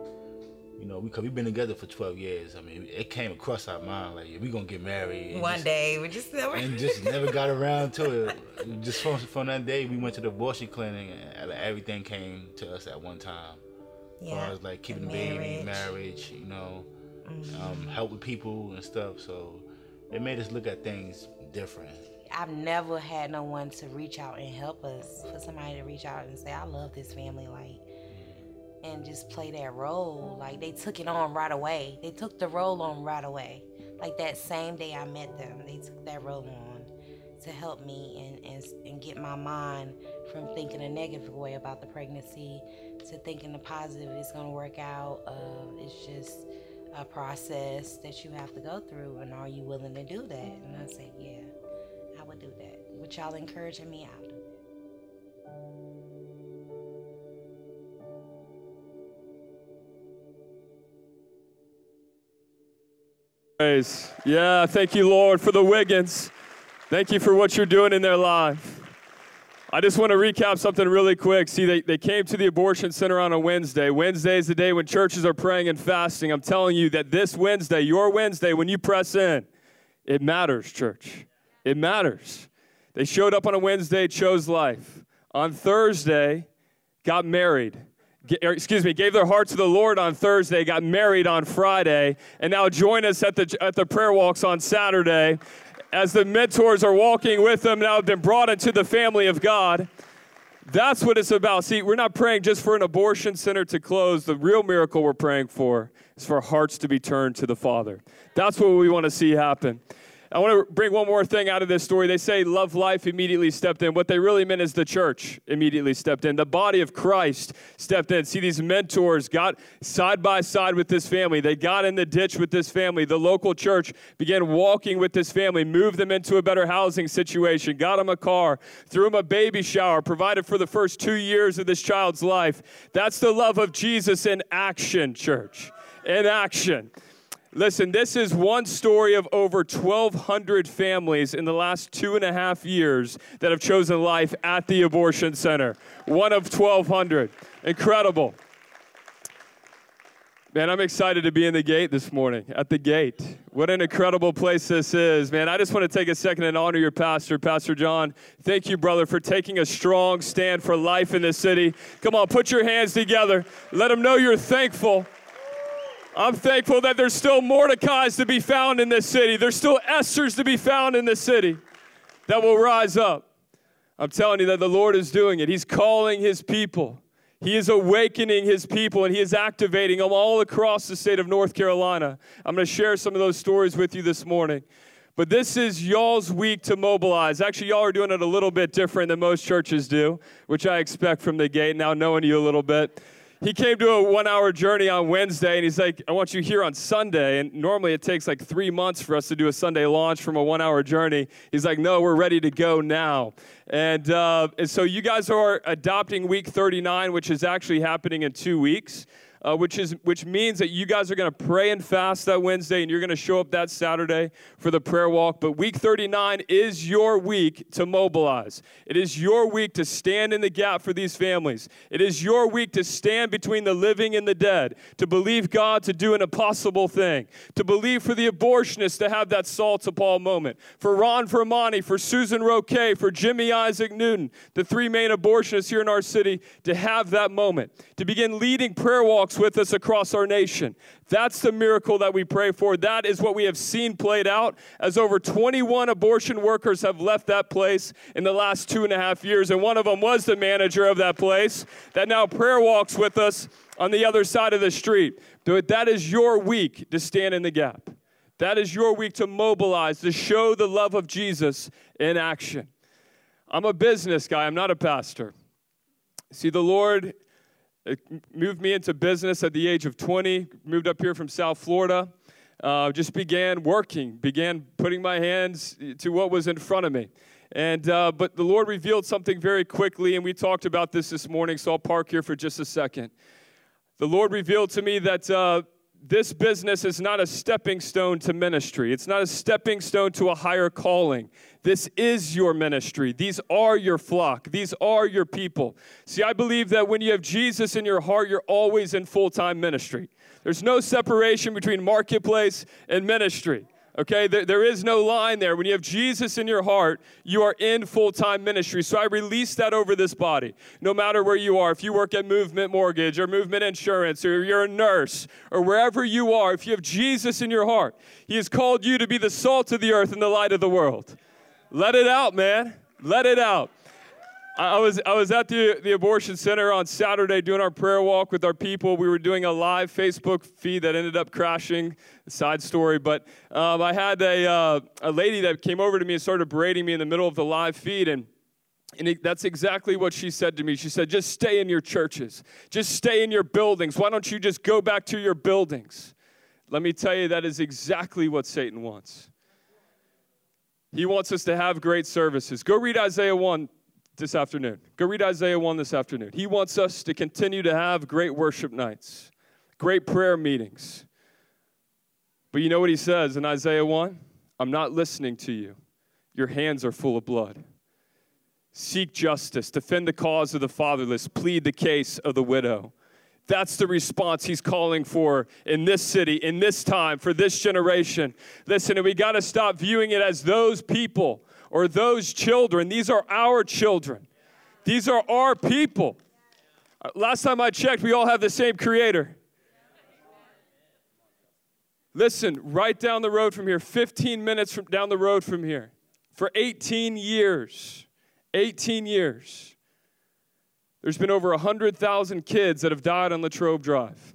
you know, because we, have been together for 12 years. I mean, it came across our mind like, we're gonna get married. One just, day, we just never. And just [laughs] never got around to it. Just from, from that day, we went to the abortion clinic, and everything came to us at one time. Yeah. As far as like keeping the, baby, marriage, you know, mm-hmm. um, help with people and stuff. So it made us look at things different. I've never had no one to reach out and help us. For somebody to reach out and say, "I love this family," like and just play that role. Like they took it on right away. They took the role on right away. Like that same day I met them, they took that role on to help me and, and, and get my mind from thinking a negative way about the pregnancy to thinking the positive it's going to work out. Uh, it's just a process that you have to go through. And are you willing to do that? And I said, yeah, I would do that. Would y'all encouraging me? I'll Praise. Yeah, thank you, Lord, for the Wiggins. Thank you for what you're doing in their life. I just want to recap something really quick. See, they, they came to the abortion center on a Wednesday. Wednesday is the day when churches are praying and fasting. I'm telling you that this Wednesday, your Wednesday, when you press in, it matters, church. It matters. They showed up on a Wednesday, chose life. On Thursday, got married Er, excuse me, gave their heart to the Lord on Thursday, got married on Friday, and now join us at the, at the prayer walks on Saturday as the mentors are walking with them, now have been brought into the family of God. That's what it's about. See, we're not praying just for an abortion center to close. The real miracle we're praying for is for hearts to be turned to the Father. That's what we want to see happen. I want to bring one more thing out of this story. They say Love Life immediately stepped in. What they really meant is the church immediately stepped in. The body of Christ stepped in. See, these mentors got side by side with this family. They got in the ditch with this family. The local church began walking with this family, moved them into a better housing situation, got them a car, threw them a baby shower, provided for the first two years of this child's life. That's the love of Jesus in action, church. in action. Listen, this is one story of over 1,200 families in the last two and a half years that have chosen life at the abortion center. One of 1,200. Incredible. Man, I'm excited to be in the gate this morning, at the gate. What an incredible place this is, man. I just want to take a second and honor your pastor, Pastor John. Thank you, brother, for taking a strong stand for life in this city. Come on, put your hands together. Let them know you're thankful. I'm thankful that there's still Mordecai's to be found in this city. There's still Esther's to be found in this city that will rise up. I'm telling you that the Lord is doing it. He's calling his people. He is awakening his people and he is activating them all across the state of North Carolina. I'm going to share some of those stories with you this morning. But this is y'all's week to mobilize. Actually, y'all are doing it a little bit different than most churches do, which I expect from the gate, now knowing you a little bit he came to a one hour journey on Wednesday and he's like, I want you here on Sunday. And normally it takes like three months for us to do a Sunday launch from a one hour journey. He's like, no, we're ready to go now. And, uh, and so you guys are adopting week 39, which is actually happening in two weeks uh, which, is, which means that you guys are going to pray and fast that Wednesday and you're going to show up that Saturday for the prayer walk. But week 39 is your week to mobilize. It is your week to stand in the gap for these families. It is your week to stand between the living and the dead, to believe God to do an impossible thing, to believe for the abortionists to have that Saul to Paul moment, for Ron Vermani, for Susan Roque, for Jimmy Isaac Newton, the three main abortionists here in our city, to have that moment, to begin leading prayer walks with us across our nation. That's the miracle that we pray for. That is what we have seen played out as over 21 abortion workers have left that place in the last two and a half years. And one of them was the manager of that place that now prayer walks with us on the other side of the street. That is your week to stand in the gap. That is your week to mobilize, to show the love of Jesus in action. I'm a business guy, I'm not a pastor. See, the Lord it moved me into business at the age of 20, moved up here from South Florida. Uh, just began working, began putting my hands to what was in front of me. And, uh, but the Lord revealed something very quickly, and we talked about this this morning, so I'll park here for just a second. The Lord revealed to me that uh, this business is not a stepping stone to ministry. It's not a stepping stone to a higher calling. This is your ministry. These are your flock. These are your people. See, I believe that when you have Jesus in your heart, you're always in full time ministry. There's no separation between marketplace and ministry. Okay, there, there is no line there. When you have Jesus in your heart, you are in full time ministry. So I release that over this body. No matter where you are, if you work at Movement Mortgage or Movement Insurance, or you're a nurse, or wherever you are, if you have Jesus in your heart, He has called you to be the salt of the earth and the light of the world. Let it out, man. Let it out. I was, I was at the, the abortion center on Saturday doing our prayer walk with our people. We were doing a live Facebook feed that ended up crashing. Side story, but um, I had a, uh, a lady that came over to me and started berating me in the middle of the live feed. And and it, that's exactly what she said to me. She said, just stay in your churches, just stay in your buildings. Why don't you just go back to your buildings? Let me tell you, that is exactly what Satan wants. He wants us to have great services. Go read Isaiah 1 this afternoon. Go read Isaiah 1 this afternoon. He wants us to continue to have great worship nights, great prayer meetings. But you know what he says in Isaiah 1? I'm not listening to you. Your hands are full of blood. Seek justice, defend the cause of the fatherless, plead the case of the widow. That's the response he's calling for in this city, in this time, for this generation. Listen, we got to stop viewing it as those people or those children. These are our children, these are our people. Uh, last time I checked, we all have the same creator. Listen, right down the road from here, 15 minutes from down the road from here, for 18 years, 18 years, there's been over 100,000 kids that have died on Latrobe Drive.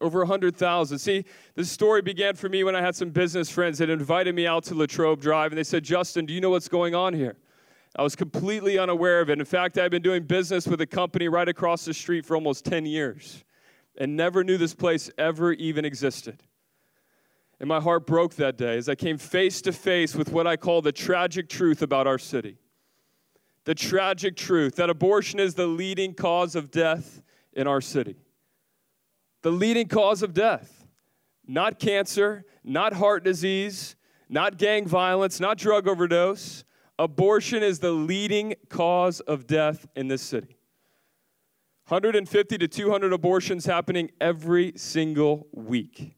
Over 100,000. See, this story began for me when I had some business friends that invited me out to Latrobe Drive, and they said, Justin, do you know what's going on here? I was completely unaware of it. In fact, I've been doing business with a company right across the street for almost 10 years and never knew this place ever even existed. And my heart broke that day as I came face to face with what I call the tragic truth about our city. The tragic truth that abortion is the leading cause of death in our city. The leading cause of death. Not cancer, not heart disease, not gang violence, not drug overdose. Abortion is the leading cause of death in this city. 150 to 200 abortions happening every single week.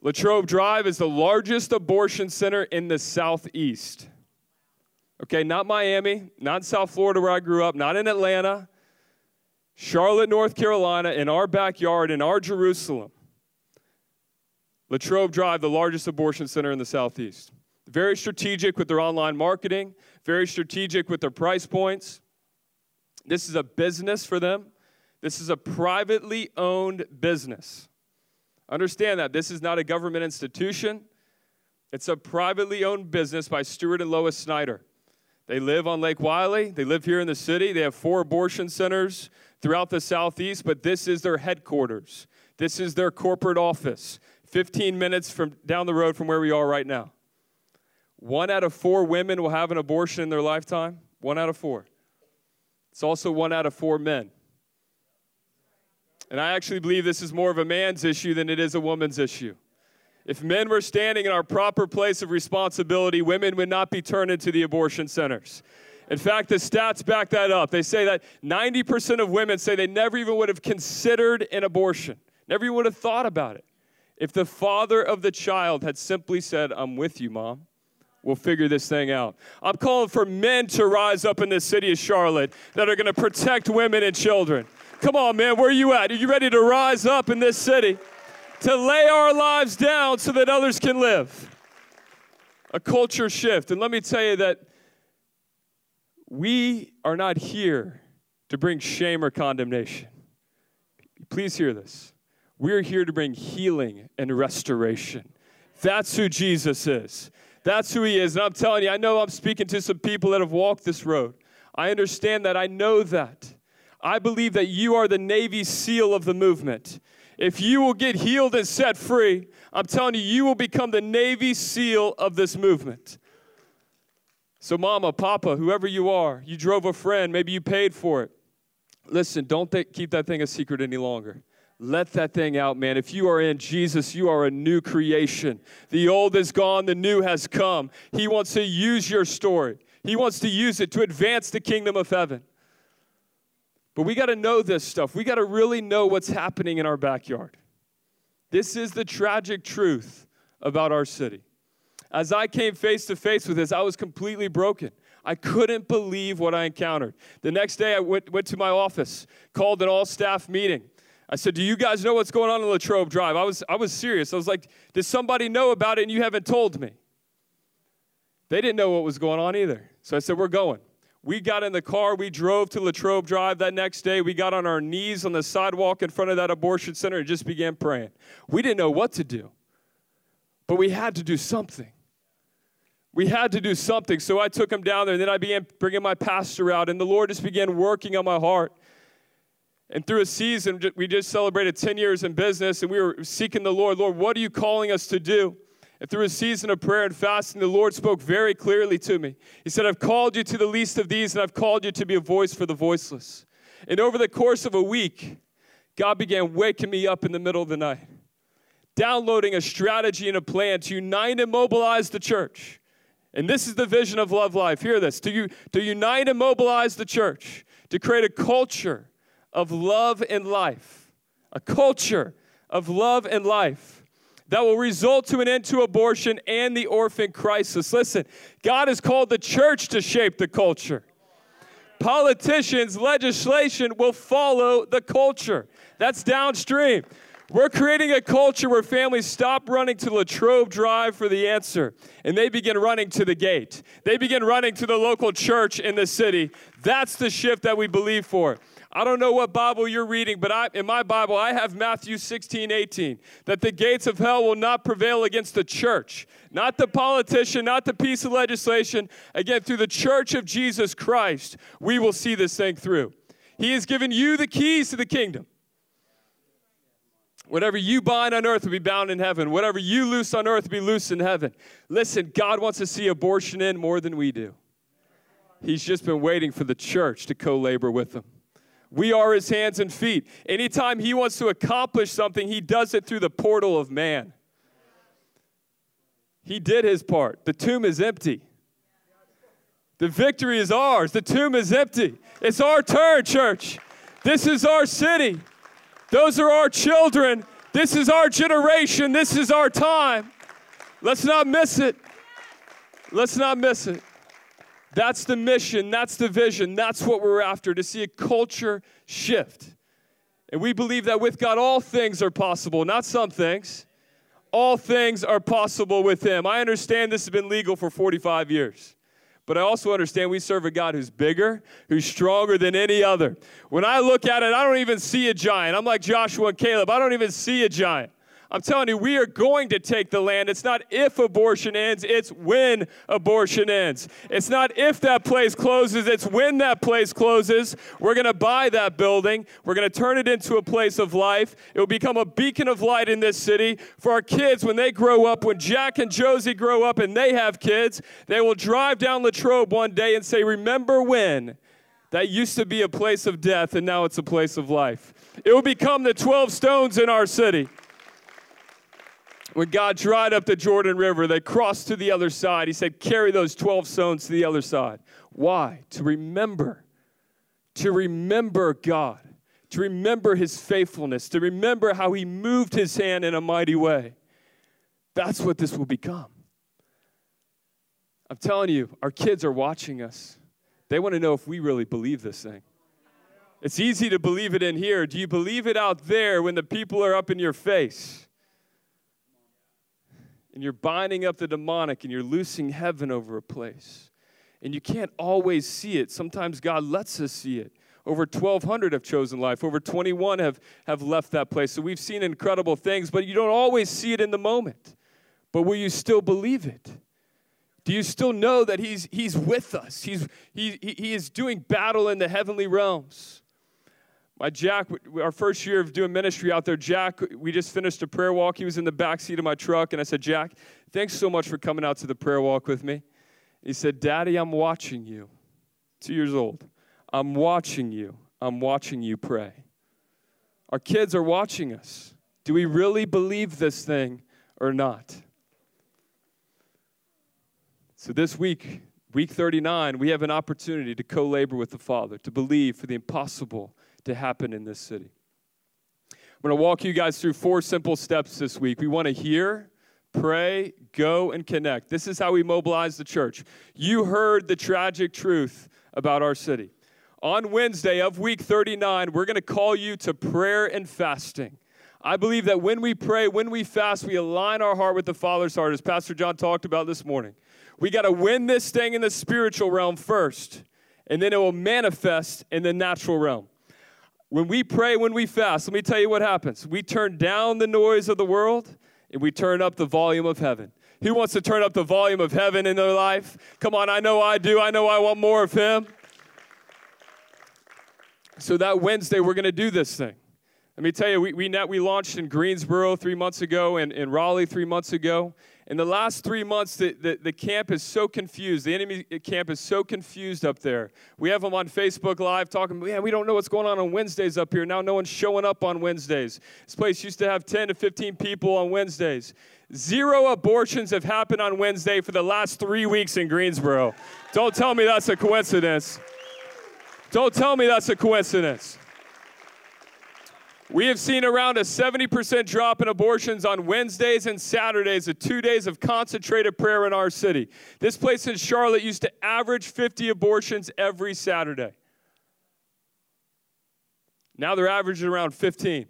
Latrobe Drive is the largest abortion center in the Southeast. Okay, not Miami, not South Florida where I grew up, not in Atlanta, Charlotte, North Carolina, in our backyard, in our Jerusalem. Latrobe Drive, the largest abortion center in the Southeast. Very strategic with their online marketing, very strategic with their price points. This is a business for them. This is a privately owned business. Understand that. This is not a government institution. It's a privately owned business by Stuart and Lois Snyder. They live on Lake Wylie. They live here in the city. They have four abortion centers throughout the southeast, but this is their headquarters. This is their corporate office, 15 minutes from down the road from where we are right now. One out of four women will have an abortion in their lifetime. One out of four. It's also one out of four men. And I actually believe this is more of a man's issue than it is a woman's issue. If men were standing in our proper place of responsibility, women would not be turned into the abortion centers. In fact, the stats back that up. They say that 90% of women say they never even would have considered an abortion, never even would have thought about it. If the father of the child had simply said, I'm with you, mom, we'll figure this thing out. I'm calling for men to rise up in the city of Charlotte that are going to protect women and children. Come on, man, where are you at? Are you ready to rise up in this city? To lay our lives down so that others can live. A culture shift. And let me tell you that we are not here to bring shame or condemnation. Please hear this. We're here to bring healing and restoration. That's who Jesus is. That's who he is. And I'm telling you, I know I'm speaking to some people that have walked this road. I understand that. I know that. I believe that you are the Navy SEAL of the movement. If you will get healed and set free, I'm telling you, you will become the Navy SEAL of this movement. So, mama, papa, whoever you are, you drove a friend, maybe you paid for it. Listen, don't th- keep that thing a secret any longer. Let that thing out, man. If you are in Jesus, you are a new creation. The old is gone, the new has come. He wants to use your story, He wants to use it to advance the kingdom of heaven. But we got to know this stuff. We got to really know what's happening in our backyard. This is the tragic truth about our city. As I came face to face with this, I was completely broken. I couldn't believe what I encountered. The next day, I went, went to my office, called an all staff meeting. I said, Do you guys know what's going on in Latrobe Drive? I was, I was serious. I was like, Does somebody know about it and you haven't told me? They didn't know what was going on either. So I said, We're going. We got in the car, we drove to Latrobe Drive that next day. We got on our knees on the sidewalk in front of that abortion center and just began praying. We didn't know what to do, but we had to do something. We had to do something. So I took him down there, and then I began bringing my pastor out, and the Lord just began working on my heart. And through a season, we just celebrated 10 years in business, and we were seeking the Lord. Lord, what are you calling us to do? And through a season of prayer and fasting, the Lord spoke very clearly to me. He said, I've called you to the least of these, and I've called you to be a voice for the voiceless. And over the course of a week, God began waking me up in the middle of the night, downloading a strategy and a plan to unite and mobilize the church. And this is the vision of Love Life. Hear this to, you, to unite and mobilize the church, to create a culture of love and life. A culture of love and life that will result to an end to abortion and the orphan crisis. Listen, God has called the church to shape the culture. Politicians, legislation will follow the culture. That's downstream. We're creating a culture where families stop running to Latrobe Drive for the answer and they begin running to the gate. They begin running to the local church in the city. That's the shift that we believe for. I don't know what Bible you're reading, but I, in my Bible, I have Matthew 16, 18, that the gates of hell will not prevail against the church, not the politician, not the piece of legislation. Again, through the church of Jesus Christ, we will see this thing through. He has given you the keys to the kingdom. Whatever you bind on earth will be bound in heaven. Whatever you loose on earth will be loose in heaven. Listen, God wants to see abortion in more than we do. He's just been waiting for the church to co labor with him. We are his hands and feet. Anytime he wants to accomplish something, he does it through the portal of man. He did his part. The tomb is empty. The victory is ours. The tomb is empty. It's our turn, church. This is our city. Those are our children. This is our generation. This is our time. Let's not miss it. Let's not miss it. That's the mission. That's the vision. That's what we're after to see a culture shift. And we believe that with God, all things are possible, not some things. All things are possible with Him. I understand this has been legal for 45 years. But I also understand we serve a God who's bigger, who's stronger than any other. When I look at it, I don't even see a giant. I'm like Joshua and Caleb. I don't even see a giant. I'm telling you, we are going to take the land. It's not if abortion ends, it's when abortion ends. It's not if that place closes, it's when that place closes. We're going to buy that building. We're going to turn it into a place of life. It will become a beacon of light in this city for our kids when they grow up, when Jack and Josie grow up and they have kids. They will drive down Latrobe one day and say, Remember when? That used to be a place of death and now it's a place of life. It will become the 12 stones in our city. When God dried up the Jordan River, they crossed to the other side. He said, Carry those 12 stones to the other side. Why? To remember. To remember God. To remember his faithfulness. To remember how he moved his hand in a mighty way. That's what this will become. I'm telling you, our kids are watching us. They want to know if we really believe this thing. It's easy to believe it in here. Do you believe it out there when the people are up in your face? And you're binding up the demonic and you're loosing heaven over a place. And you can't always see it. Sometimes God lets us see it. Over 1,200 have chosen life. Over 21 have, have left that place. So we've seen incredible things, but you don't always see it in the moment. But will you still believe it? Do you still know that He's, he's with us? He's, he, he is doing battle in the heavenly realms. My Jack, our first year of doing ministry out there, Jack, we just finished a prayer walk. He was in the back seat of my truck, and I said, Jack, thanks so much for coming out to the prayer walk with me. He said, Daddy, I'm watching you. Two years old. I'm watching you. I'm watching you pray. Our kids are watching us. Do we really believe this thing or not? So this week, week 39, we have an opportunity to co labor with the Father, to believe for the impossible to happen in this city. I'm going to walk you guys through four simple steps this week. We want to hear, pray, go, and connect. This is how we mobilize the church. You heard the tragic truth about our city. On Wednesday of week 39, we're going to call you to prayer and fasting. I believe that when we pray, when we fast, we align our heart with the Father's heart, as Pastor John talked about this morning. We got to win this thing in the spiritual realm first, and then it will manifest in the natural realm. When we pray, when we fast, let me tell you what happens. We turn down the noise of the world and we turn up the volume of heaven. Who wants to turn up the volume of heaven in their life? Come on, I know I do. I know I want more of Him. So that Wednesday, we're going to do this thing. Let me tell you, we, we, net, we launched in Greensboro three months ago and in Raleigh three months ago. In the last three months, the, the, the, camp is so confused. The enemy camp is so confused up there. We have them on Facebook Live talking, yeah, we don't know what's going on on Wednesdays up here. Now no one's showing up on Wednesdays. This place used to have 10 to 15 people on Wednesdays. Zero abortions have happened on Wednesday for the last three weeks in Greensboro. don't tell me that's a coincidence. Don't tell me that's a coincidence. We have seen around a 70% drop in abortions on Wednesdays and Saturdays, the two days of concentrated prayer in our city. This place in Charlotte used to average 50 abortions every Saturday. Now they're averaging around 15.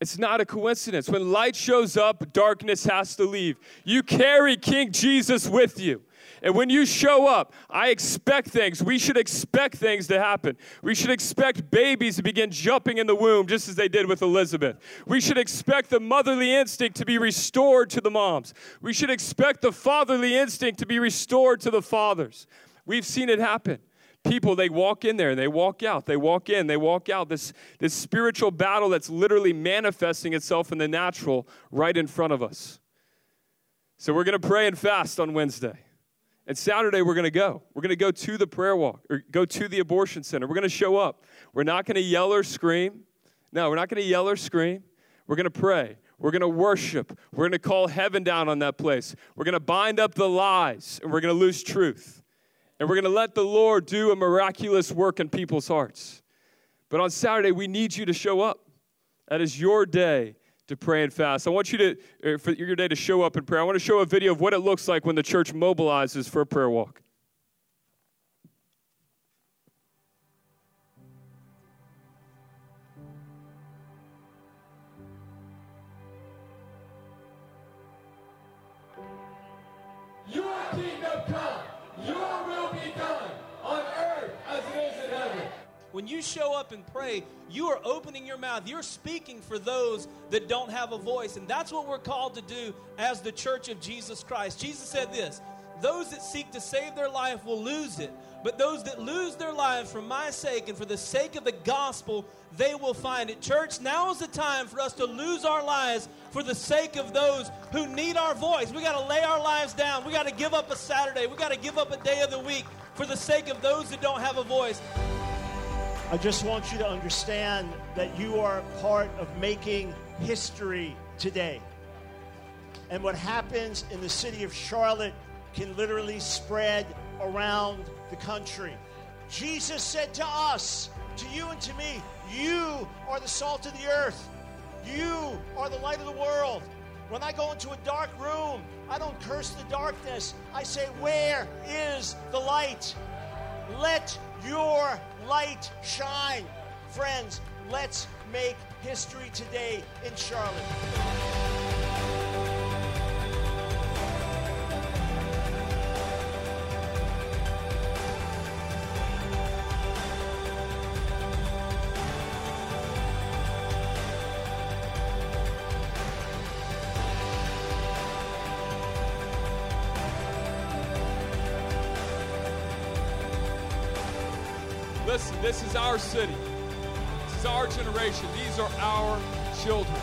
It's not a coincidence. When light shows up, darkness has to leave. You carry King Jesus with you. And when you show up, I expect things. We should expect things to happen. We should expect babies to begin jumping in the womb, just as they did with Elizabeth. We should expect the motherly instinct to be restored to the moms. We should expect the fatherly instinct to be restored to the fathers. We've seen it happen. People, they walk in there and they walk out. They walk in, they walk out. This, this spiritual battle that's literally manifesting itself in the natural right in front of us. So we're going to pray and fast on Wednesday. And Saturday, we're going to go. We're going to go to the prayer walk or go to the abortion center. We're going to show up. We're not going to yell or scream. No, we're not going to yell or scream. We're going to pray. We're going to worship. We're going to call heaven down on that place. We're going to bind up the lies and we're going to lose truth. And we're going to let the Lord do a miraculous work in people's hearts. But on Saturday, we need you to show up. That is your day to pray and fast. I want you to, er, for your day to show up in prayer. I want to show a video of what it looks like when the church mobilizes for a prayer walk. When you show up and pray, you are opening your mouth. You're speaking for those that don't have a voice. And that's what we're called to do as the church of Jesus Christ. Jesus said this Those that seek to save their life will lose it. But those that lose their lives for my sake and for the sake of the gospel, they will find it. Church, now is the time for us to lose our lives for the sake of those who need our voice. We got to lay our lives down. We got to give up a Saturday. We got to give up a day of the week for the sake of those that don't have a voice. I just want you to understand that you are part of making history today. And what happens in the city of Charlotte can literally spread around the country. Jesus said to us, to you and to me, You are the salt of the earth. You are the light of the world. When I go into a dark room, I don't curse the darkness. I say, Where is the light? Let your light shine. Friends, let's make history today in Charlotte. Listen, this is our city. This is our generation. These are our children.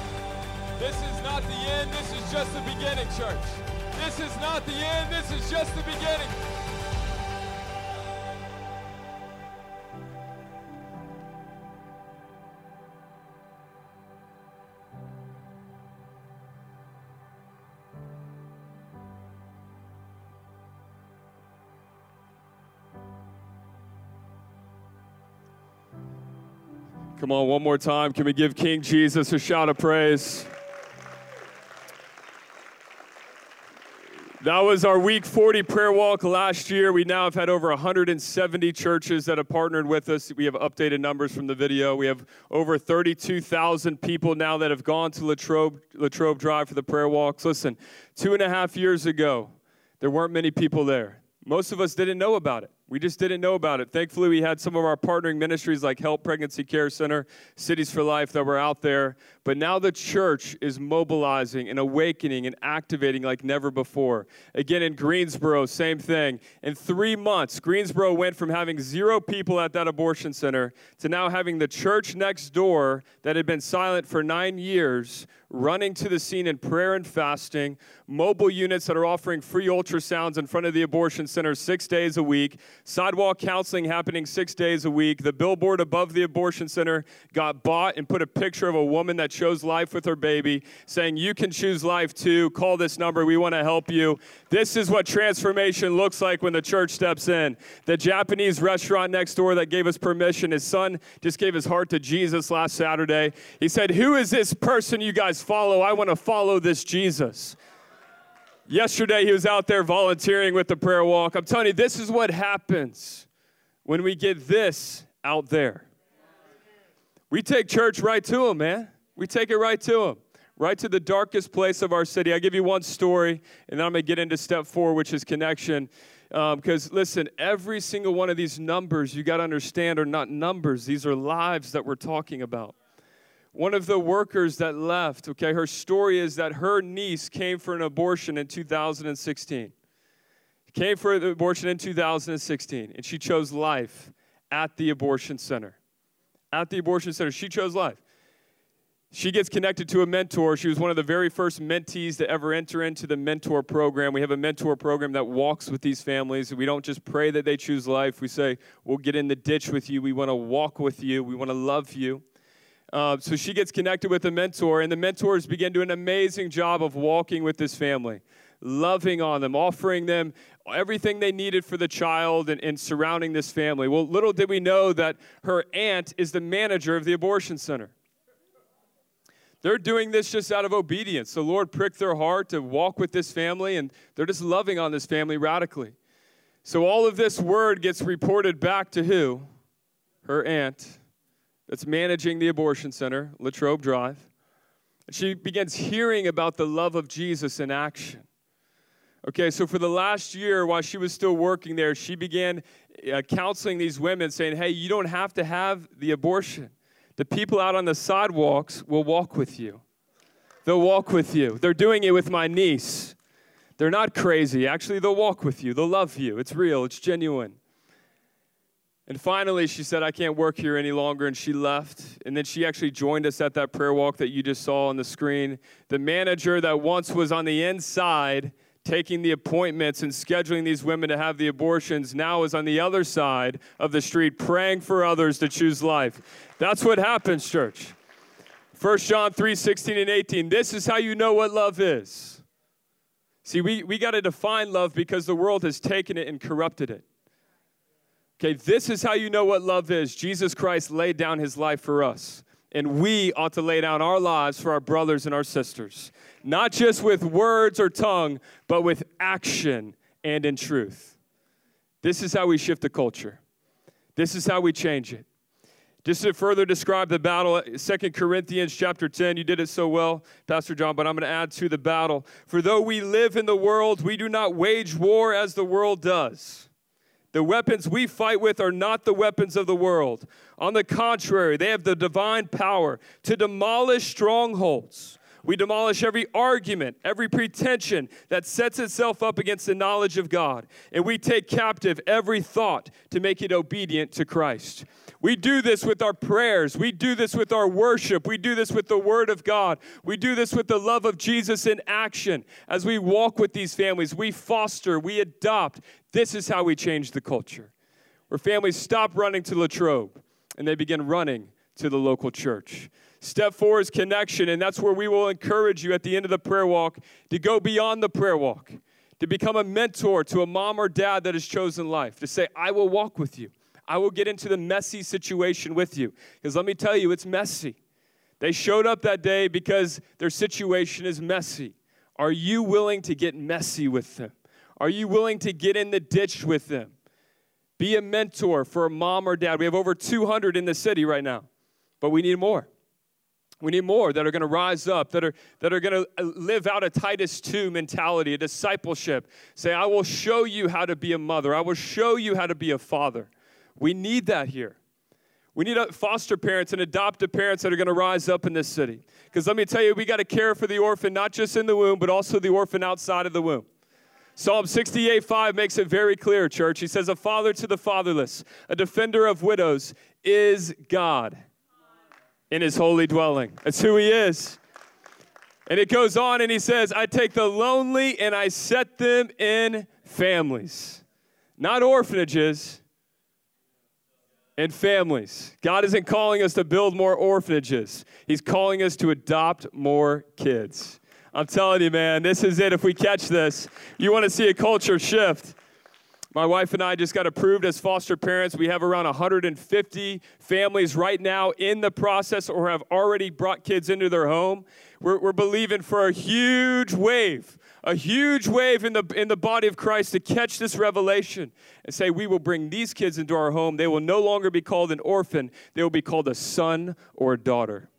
This is not the end. This is just the beginning, church. This is not the end. This is just the beginning. Come on, one more time. Can we give King Jesus a shout of praise? That was our week 40 prayer walk last year. We now have had over 170 churches that have partnered with us. We have updated numbers from the video. We have over 32,000 people now that have gone to Latrobe, Latrobe Drive for the prayer walks. Listen, two and a half years ago, there weren't many people there. Most of us didn't know about it. We just didn't know about it. Thankfully, we had some of our partnering ministries like Help Pregnancy Care Center, Cities for Life that were out there. But now the church is mobilizing and awakening and activating like never before. Again, in Greensboro, same thing. In three months, Greensboro went from having zero people at that abortion center to now having the church next door that had been silent for nine years running to the scene in prayer and fasting, mobile units that are offering free ultrasounds in front of the abortion center six days a week, sidewalk counseling happening six days a week. The billboard above the abortion center got bought and put a picture of a woman that chose life with her baby, saying, You can choose life too. Call this number. We want to help you. This is what transformation looks like when the church steps in. The Japanese restaurant next door that gave us permission, his son just gave his heart to Jesus last Saturday. He said, Who is this person you guys follow? I want to follow this Jesus. Yesterday, he was out there volunteering with the prayer walk. I'm telling you, this is what happens when we get this out there. We take church right to him, man. We take it right to them, right to the darkest place of our city. I'll give you one story, and then I'm going to get into step four, which is connection. Because, um, listen, every single one of these numbers you got to understand are not numbers, these are lives that we're talking about one of the workers that left, okay, her story is that her niece came for an abortion in 2016. Came for an abortion in 2016, and she chose life at the abortion center. At the abortion center, she chose life. She gets connected to a mentor. She was one of the very first mentees to ever enter into the mentor program. We have a mentor program that walks with these families. We don't just pray that they choose life. We say, we'll get in the ditch with you. We want to walk with you. We want to love you. Uh, so she gets connected with a mentor, and the mentors begin doing an amazing job of walking with this family, loving on them, offering them everything they needed for the child and, and surrounding this family. Well, little did we know that her aunt is the manager of the abortion center. They're doing this just out of obedience. The Lord pricked their heart to walk with this family, and they're just loving on this family radically. So all of this word gets reported back to who? Her aunt that's managing the abortion center, Latrobe Drive. And she begins hearing about the love of Jesus in action. Okay, so for the last year, while she was still working there, she began uh, counseling these women, saying, Hey, you don't have to have the abortion. The people out on the sidewalks will walk with you. They'll walk with you. They're doing it with my niece. They're not crazy. Actually, they'll walk with you. They'll love you. It's real, it's genuine. And finally, she said, I can't work here any longer. And she left. And then she actually joined us at that prayer walk that you just saw on the screen. The manager that once was on the inside, taking the appointments and scheduling these women to have the abortions, now is on the other side of the street praying for others to choose life. That's what happens, church. 1 John 3 16 and 18. This is how you know what love is. See, we, we got to define love because the world has taken it and corrupted it. Okay, this is how you know what love is. Jesus Christ laid down his life for us. And we ought to lay down our lives for our brothers and our sisters, not just with words or tongue, but with action and in truth. This is how we shift the culture. This is how we change it. Just to further describe the battle, Second Corinthians chapter 10, you did it so well, Pastor John, but I'm going to add to the battle. For though we live in the world, we do not wage war as the world does. The weapons we fight with are not the weapons of the world. On the contrary, they have the divine power to demolish strongholds. We demolish every argument, every pretension that sets itself up against the knowledge of God. And we take captive every thought to make it obedient to Christ. We do this with our prayers. We do this with our worship. We do this with the Word of God. We do this with the love of Jesus in action. As we walk with these families, we foster, we adopt. This is how we change the culture. Where families stop running to Latrobe and they begin running to the local church. Step four is connection, and that's where we will encourage you at the end of the prayer walk to go beyond the prayer walk, to become a mentor to a mom or dad that has chosen life, to say, I will walk with you. I will get into the messy situation with you. Because let me tell you, it's messy. They showed up that day because their situation is messy. Are you willing to get messy with them? Are you willing to get in the ditch with them? Be a mentor for a mom or dad. We have over 200 in the city right now, but we need more. We need more that are going to rise up, that are, that are going to uh, live out a Titus 2 mentality, a discipleship. Say, I will show you how to be a mother. I will show you how to be a father. We need that here. We need uh, foster parents and adoptive parents that are going to rise up in this city. Because let me tell you, we got to care for the orphan, not just in the womb, but also the orphan outside of the womb. Psalm 68 5 makes it very clear, church. He says, A father to the fatherless, a defender of widows is God in his holy dwelling. That's who he is. And it goes on and he says, I take the lonely and I set them in families, not orphanages and families. God isn't calling us to build more orphanages, He's calling us to adopt more kids. I'm telling you, man, this is it. If we catch this, you want to see a culture shift. My wife and I just got approved as foster parents. We have around 150 families right now in the process or have already brought kids into their home. We're, we're believing for a huge wave a huge wave in the, in the body of Christ to catch this revelation and say, We will bring these kids into our home. They will no longer be called an orphan, they will be called a son or a daughter.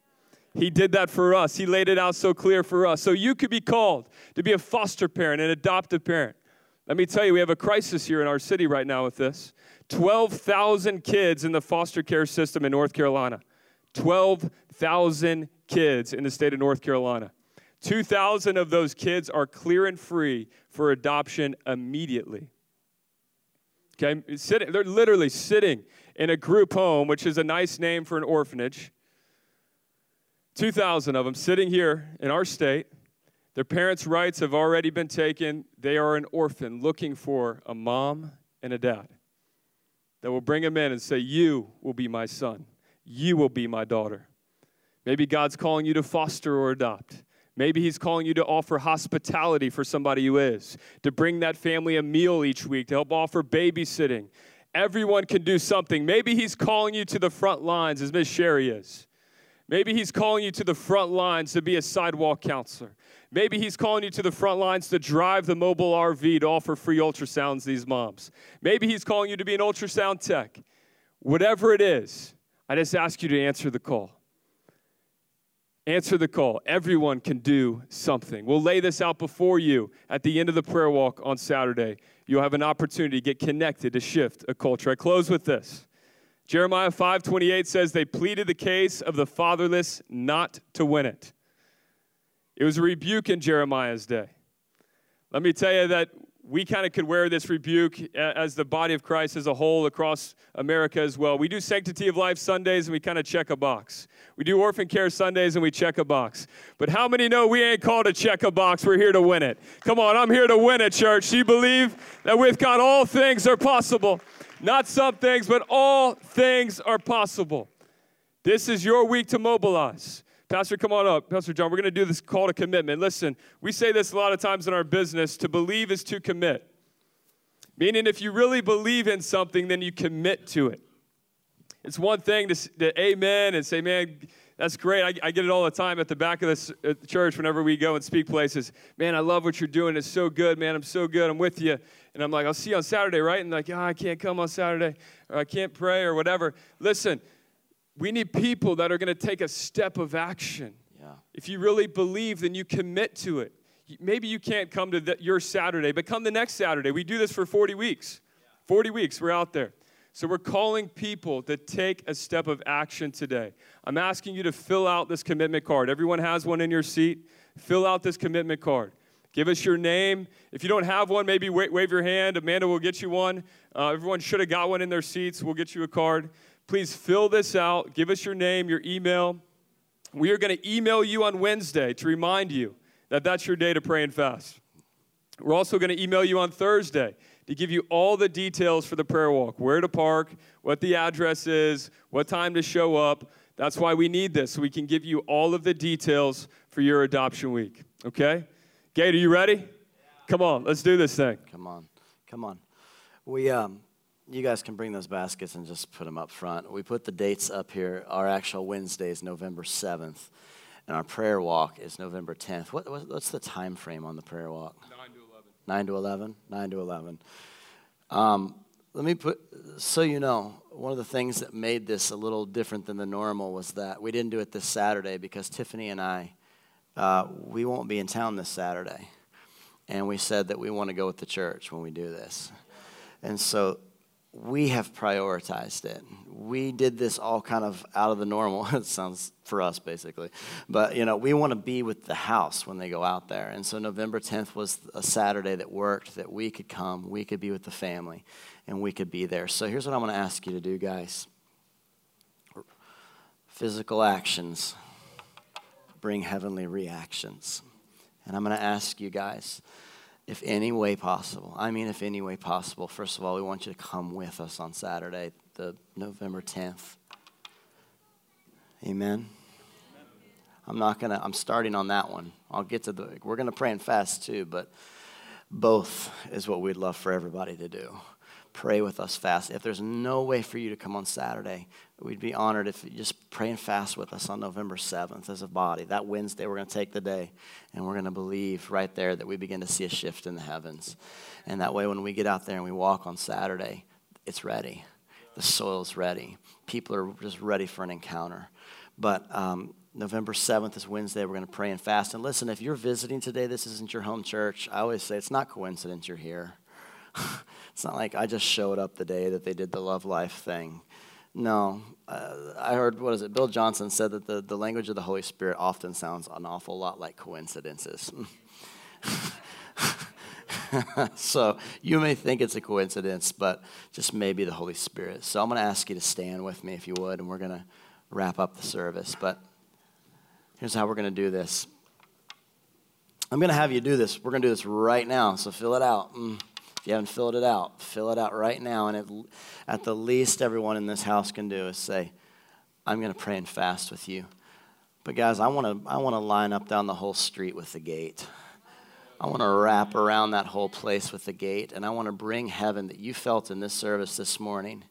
He did that for us. He laid it out so clear for us. So you could be called to be a foster parent, an adoptive parent. Let me tell you, we have a crisis here in our city right now with this 12,000 kids in the foster care system in North Carolina. 12,000 kids in the state of North Carolina. 2,000 of those kids are clear and free for adoption immediately. Okay, sitting, they're literally sitting in a group home, which is a nice name for an orphanage. 2,000 of them sitting here in our state. Their parents' rights have already been taken. They are an orphan looking for a mom and a dad that will bring them in and say, You will be my son. You will be my daughter. Maybe God's calling you to foster or adopt. Maybe He's calling you to offer hospitality for somebody who is, to bring that family a meal each week, to help offer babysitting. Everyone can do something. Maybe He's calling you to the front lines, as Miss Sherry is. Maybe He's calling you to the front lines to be a sidewalk counselor. Maybe He's calling you to the front lines to drive the mobile RV to offer free ultrasounds these moms. Maybe He's calling you to be an ultrasound tech. Whatever it is, I just ask you to answer the call. Answer the call. Everyone can do something. We'll lay this out before you at the end of the prayer walk on Saturday. You'll have an opportunity to get connected to shift a culture. I close with this. Jeremiah 5:28 says they pleaded the case of the fatherless not to win it. It was a rebuke in Jeremiah's day. Let me tell you that we kind of could wear this rebuke as the body of Christ as a whole across America as well. We do Sanctity of Life Sundays and we kind of check a box. We do Orphan Care Sundays and we check a box. But how many know we ain't called to check a box? We're here to win it. Come on, I'm here to win it, church. You believe that with God all things are possible? Not some things, but all things are possible. This is your week to mobilize. Pastor, come on up. Pastor John, we're going to do this call to commitment. Listen, we say this a lot of times in our business to believe is to commit. Meaning, if you really believe in something, then you commit to it. It's one thing to, to amen and say, man, that's great. I, I, get it all the time at the back of this the church whenever we go and speak places. Man, I love what you're doing. It's so good, man. I'm so good. I'm with you. And I'm like, I'll see you on Saturday, right? And like, oh, I can't come on Saturday, or I can't pray, or whatever. Listen, we need people that are going to take a step of action. Yeah. If you really believe, then you commit to it. Maybe you can't come to the, your Saturday, but come the next Saturday. We do this for 40 weeks. 40 weeks, we're out there. So we're calling people to take a step of action today. I'm asking you to fill out this commitment card. Everyone has one in your seat. Fill out this commitment card. Give us your name. If you don't have one, maybe wave your hand. Amanda will get you one. Uh, everyone should have got one in their seats. We'll get you a card please fill this out. Give us your name, your email. We are going to email you on Wednesday to remind you that that's your day to pray and fast. We're also going to email you on Thursday to give you all the details for the prayer walk where to park, what the address is, what time to show up. That's why we need this, so we can give you all of the details for your adoption week. Okay? Gate, are you ready? Yeah. Come on, let's do this thing. Come on. Come on. We, um, you guys can bring those baskets and just put them up front. We put the dates up here. Our actual Wednesday is November 7th, and our prayer walk is November 10th. What, what's the time frame on the prayer walk? 9 to 11. 9 to 11? 9 to 11. Um, let me put, so you know, one of the things that made this a little different than the normal was that we didn't do it this Saturday because Tiffany and I, uh, we won't be in town this Saturday. And we said that we want to go with the church when we do this. And so we have prioritized it. We did this all kind of out of the normal. [laughs] it sounds for us basically. But you know, we want to be with the house when they go out there. And so November 10th was a Saturday that worked that we could come, we could be with the family, and we could be there. So here's what I'm going to ask you to do, guys. Physical actions bring heavenly reactions. And I'm going to ask you guys if any way possible. I mean, if any way possible. First of all, we want you to come with us on Saturday, the November 10th. Amen. I'm not gonna. I'm starting on that one. I'll get to the. We're gonna pray and fast too, but both is what we'd love for everybody to do pray with us fast. If there's no way for you to come on Saturday, we'd be honored if you just pray and fast with us on November 7th as a body. That Wednesday, we're going to take the day and we're going to believe right there that we begin to see a shift in the heavens. And that way, when we get out there and we walk on Saturday, it's ready. The soil's ready. People are just ready for an encounter. But um, November 7th is Wednesday. We're going to pray and fast. And listen, if you're visiting today, this isn't your home church. I always say it's not coincidence you're here. [laughs] it's not like I just showed up the day that they did the Love Life thing. No, uh, I heard, what is it? Bill Johnson said that the, the language of the Holy Spirit often sounds an awful lot like coincidences. [laughs] so you may think it's a coincidence, but just maybe the Holy Spirit. So I'm going to ask you to stand with me if you would, and we're going to wrap up the service. But Here's how we're going to do this. I'm going to have you do this. We're going to do this right now, so fill it out. Mm. You haven't filled it out, fill it out right now. And at, the least, everyone in this house can do is say, I'm going to pray and fast with you. But guys, I want to I want to line up down the whole street with the gate. I want to wrap around that whole place with the gate, and I want to bring heaven that you felt in this service this morning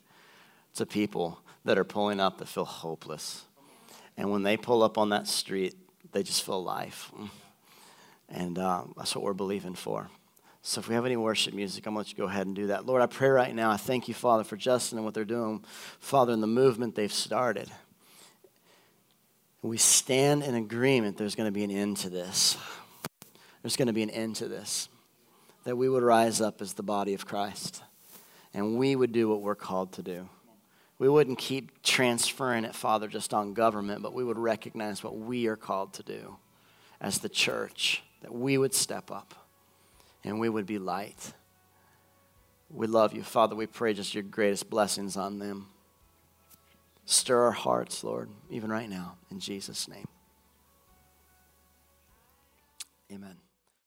to people that are pulling up that feel hopeless. And when they pull up on that street, they just feel life. And uh, that's what we're believing for. So if we have any worship music, I'm going to let you go ahead and do that. Lord, I pray right now. I thank you, Father, for Justin and what they're doing, Father, in the movement they've started. We stand in agreement there's going to be an end to this. There's going to be an end to this. That we would rise up as the body of Christ and we would do what we're called to do. We wouldn't keep transferring it, Father, just on government, but we would recognize what we are called to do as the church, that we would step up and we would be light. We love you, Father. We pray just your greatest blessings on them. Stir our hearts, Lord, even right now, in Jesus' name. Amen.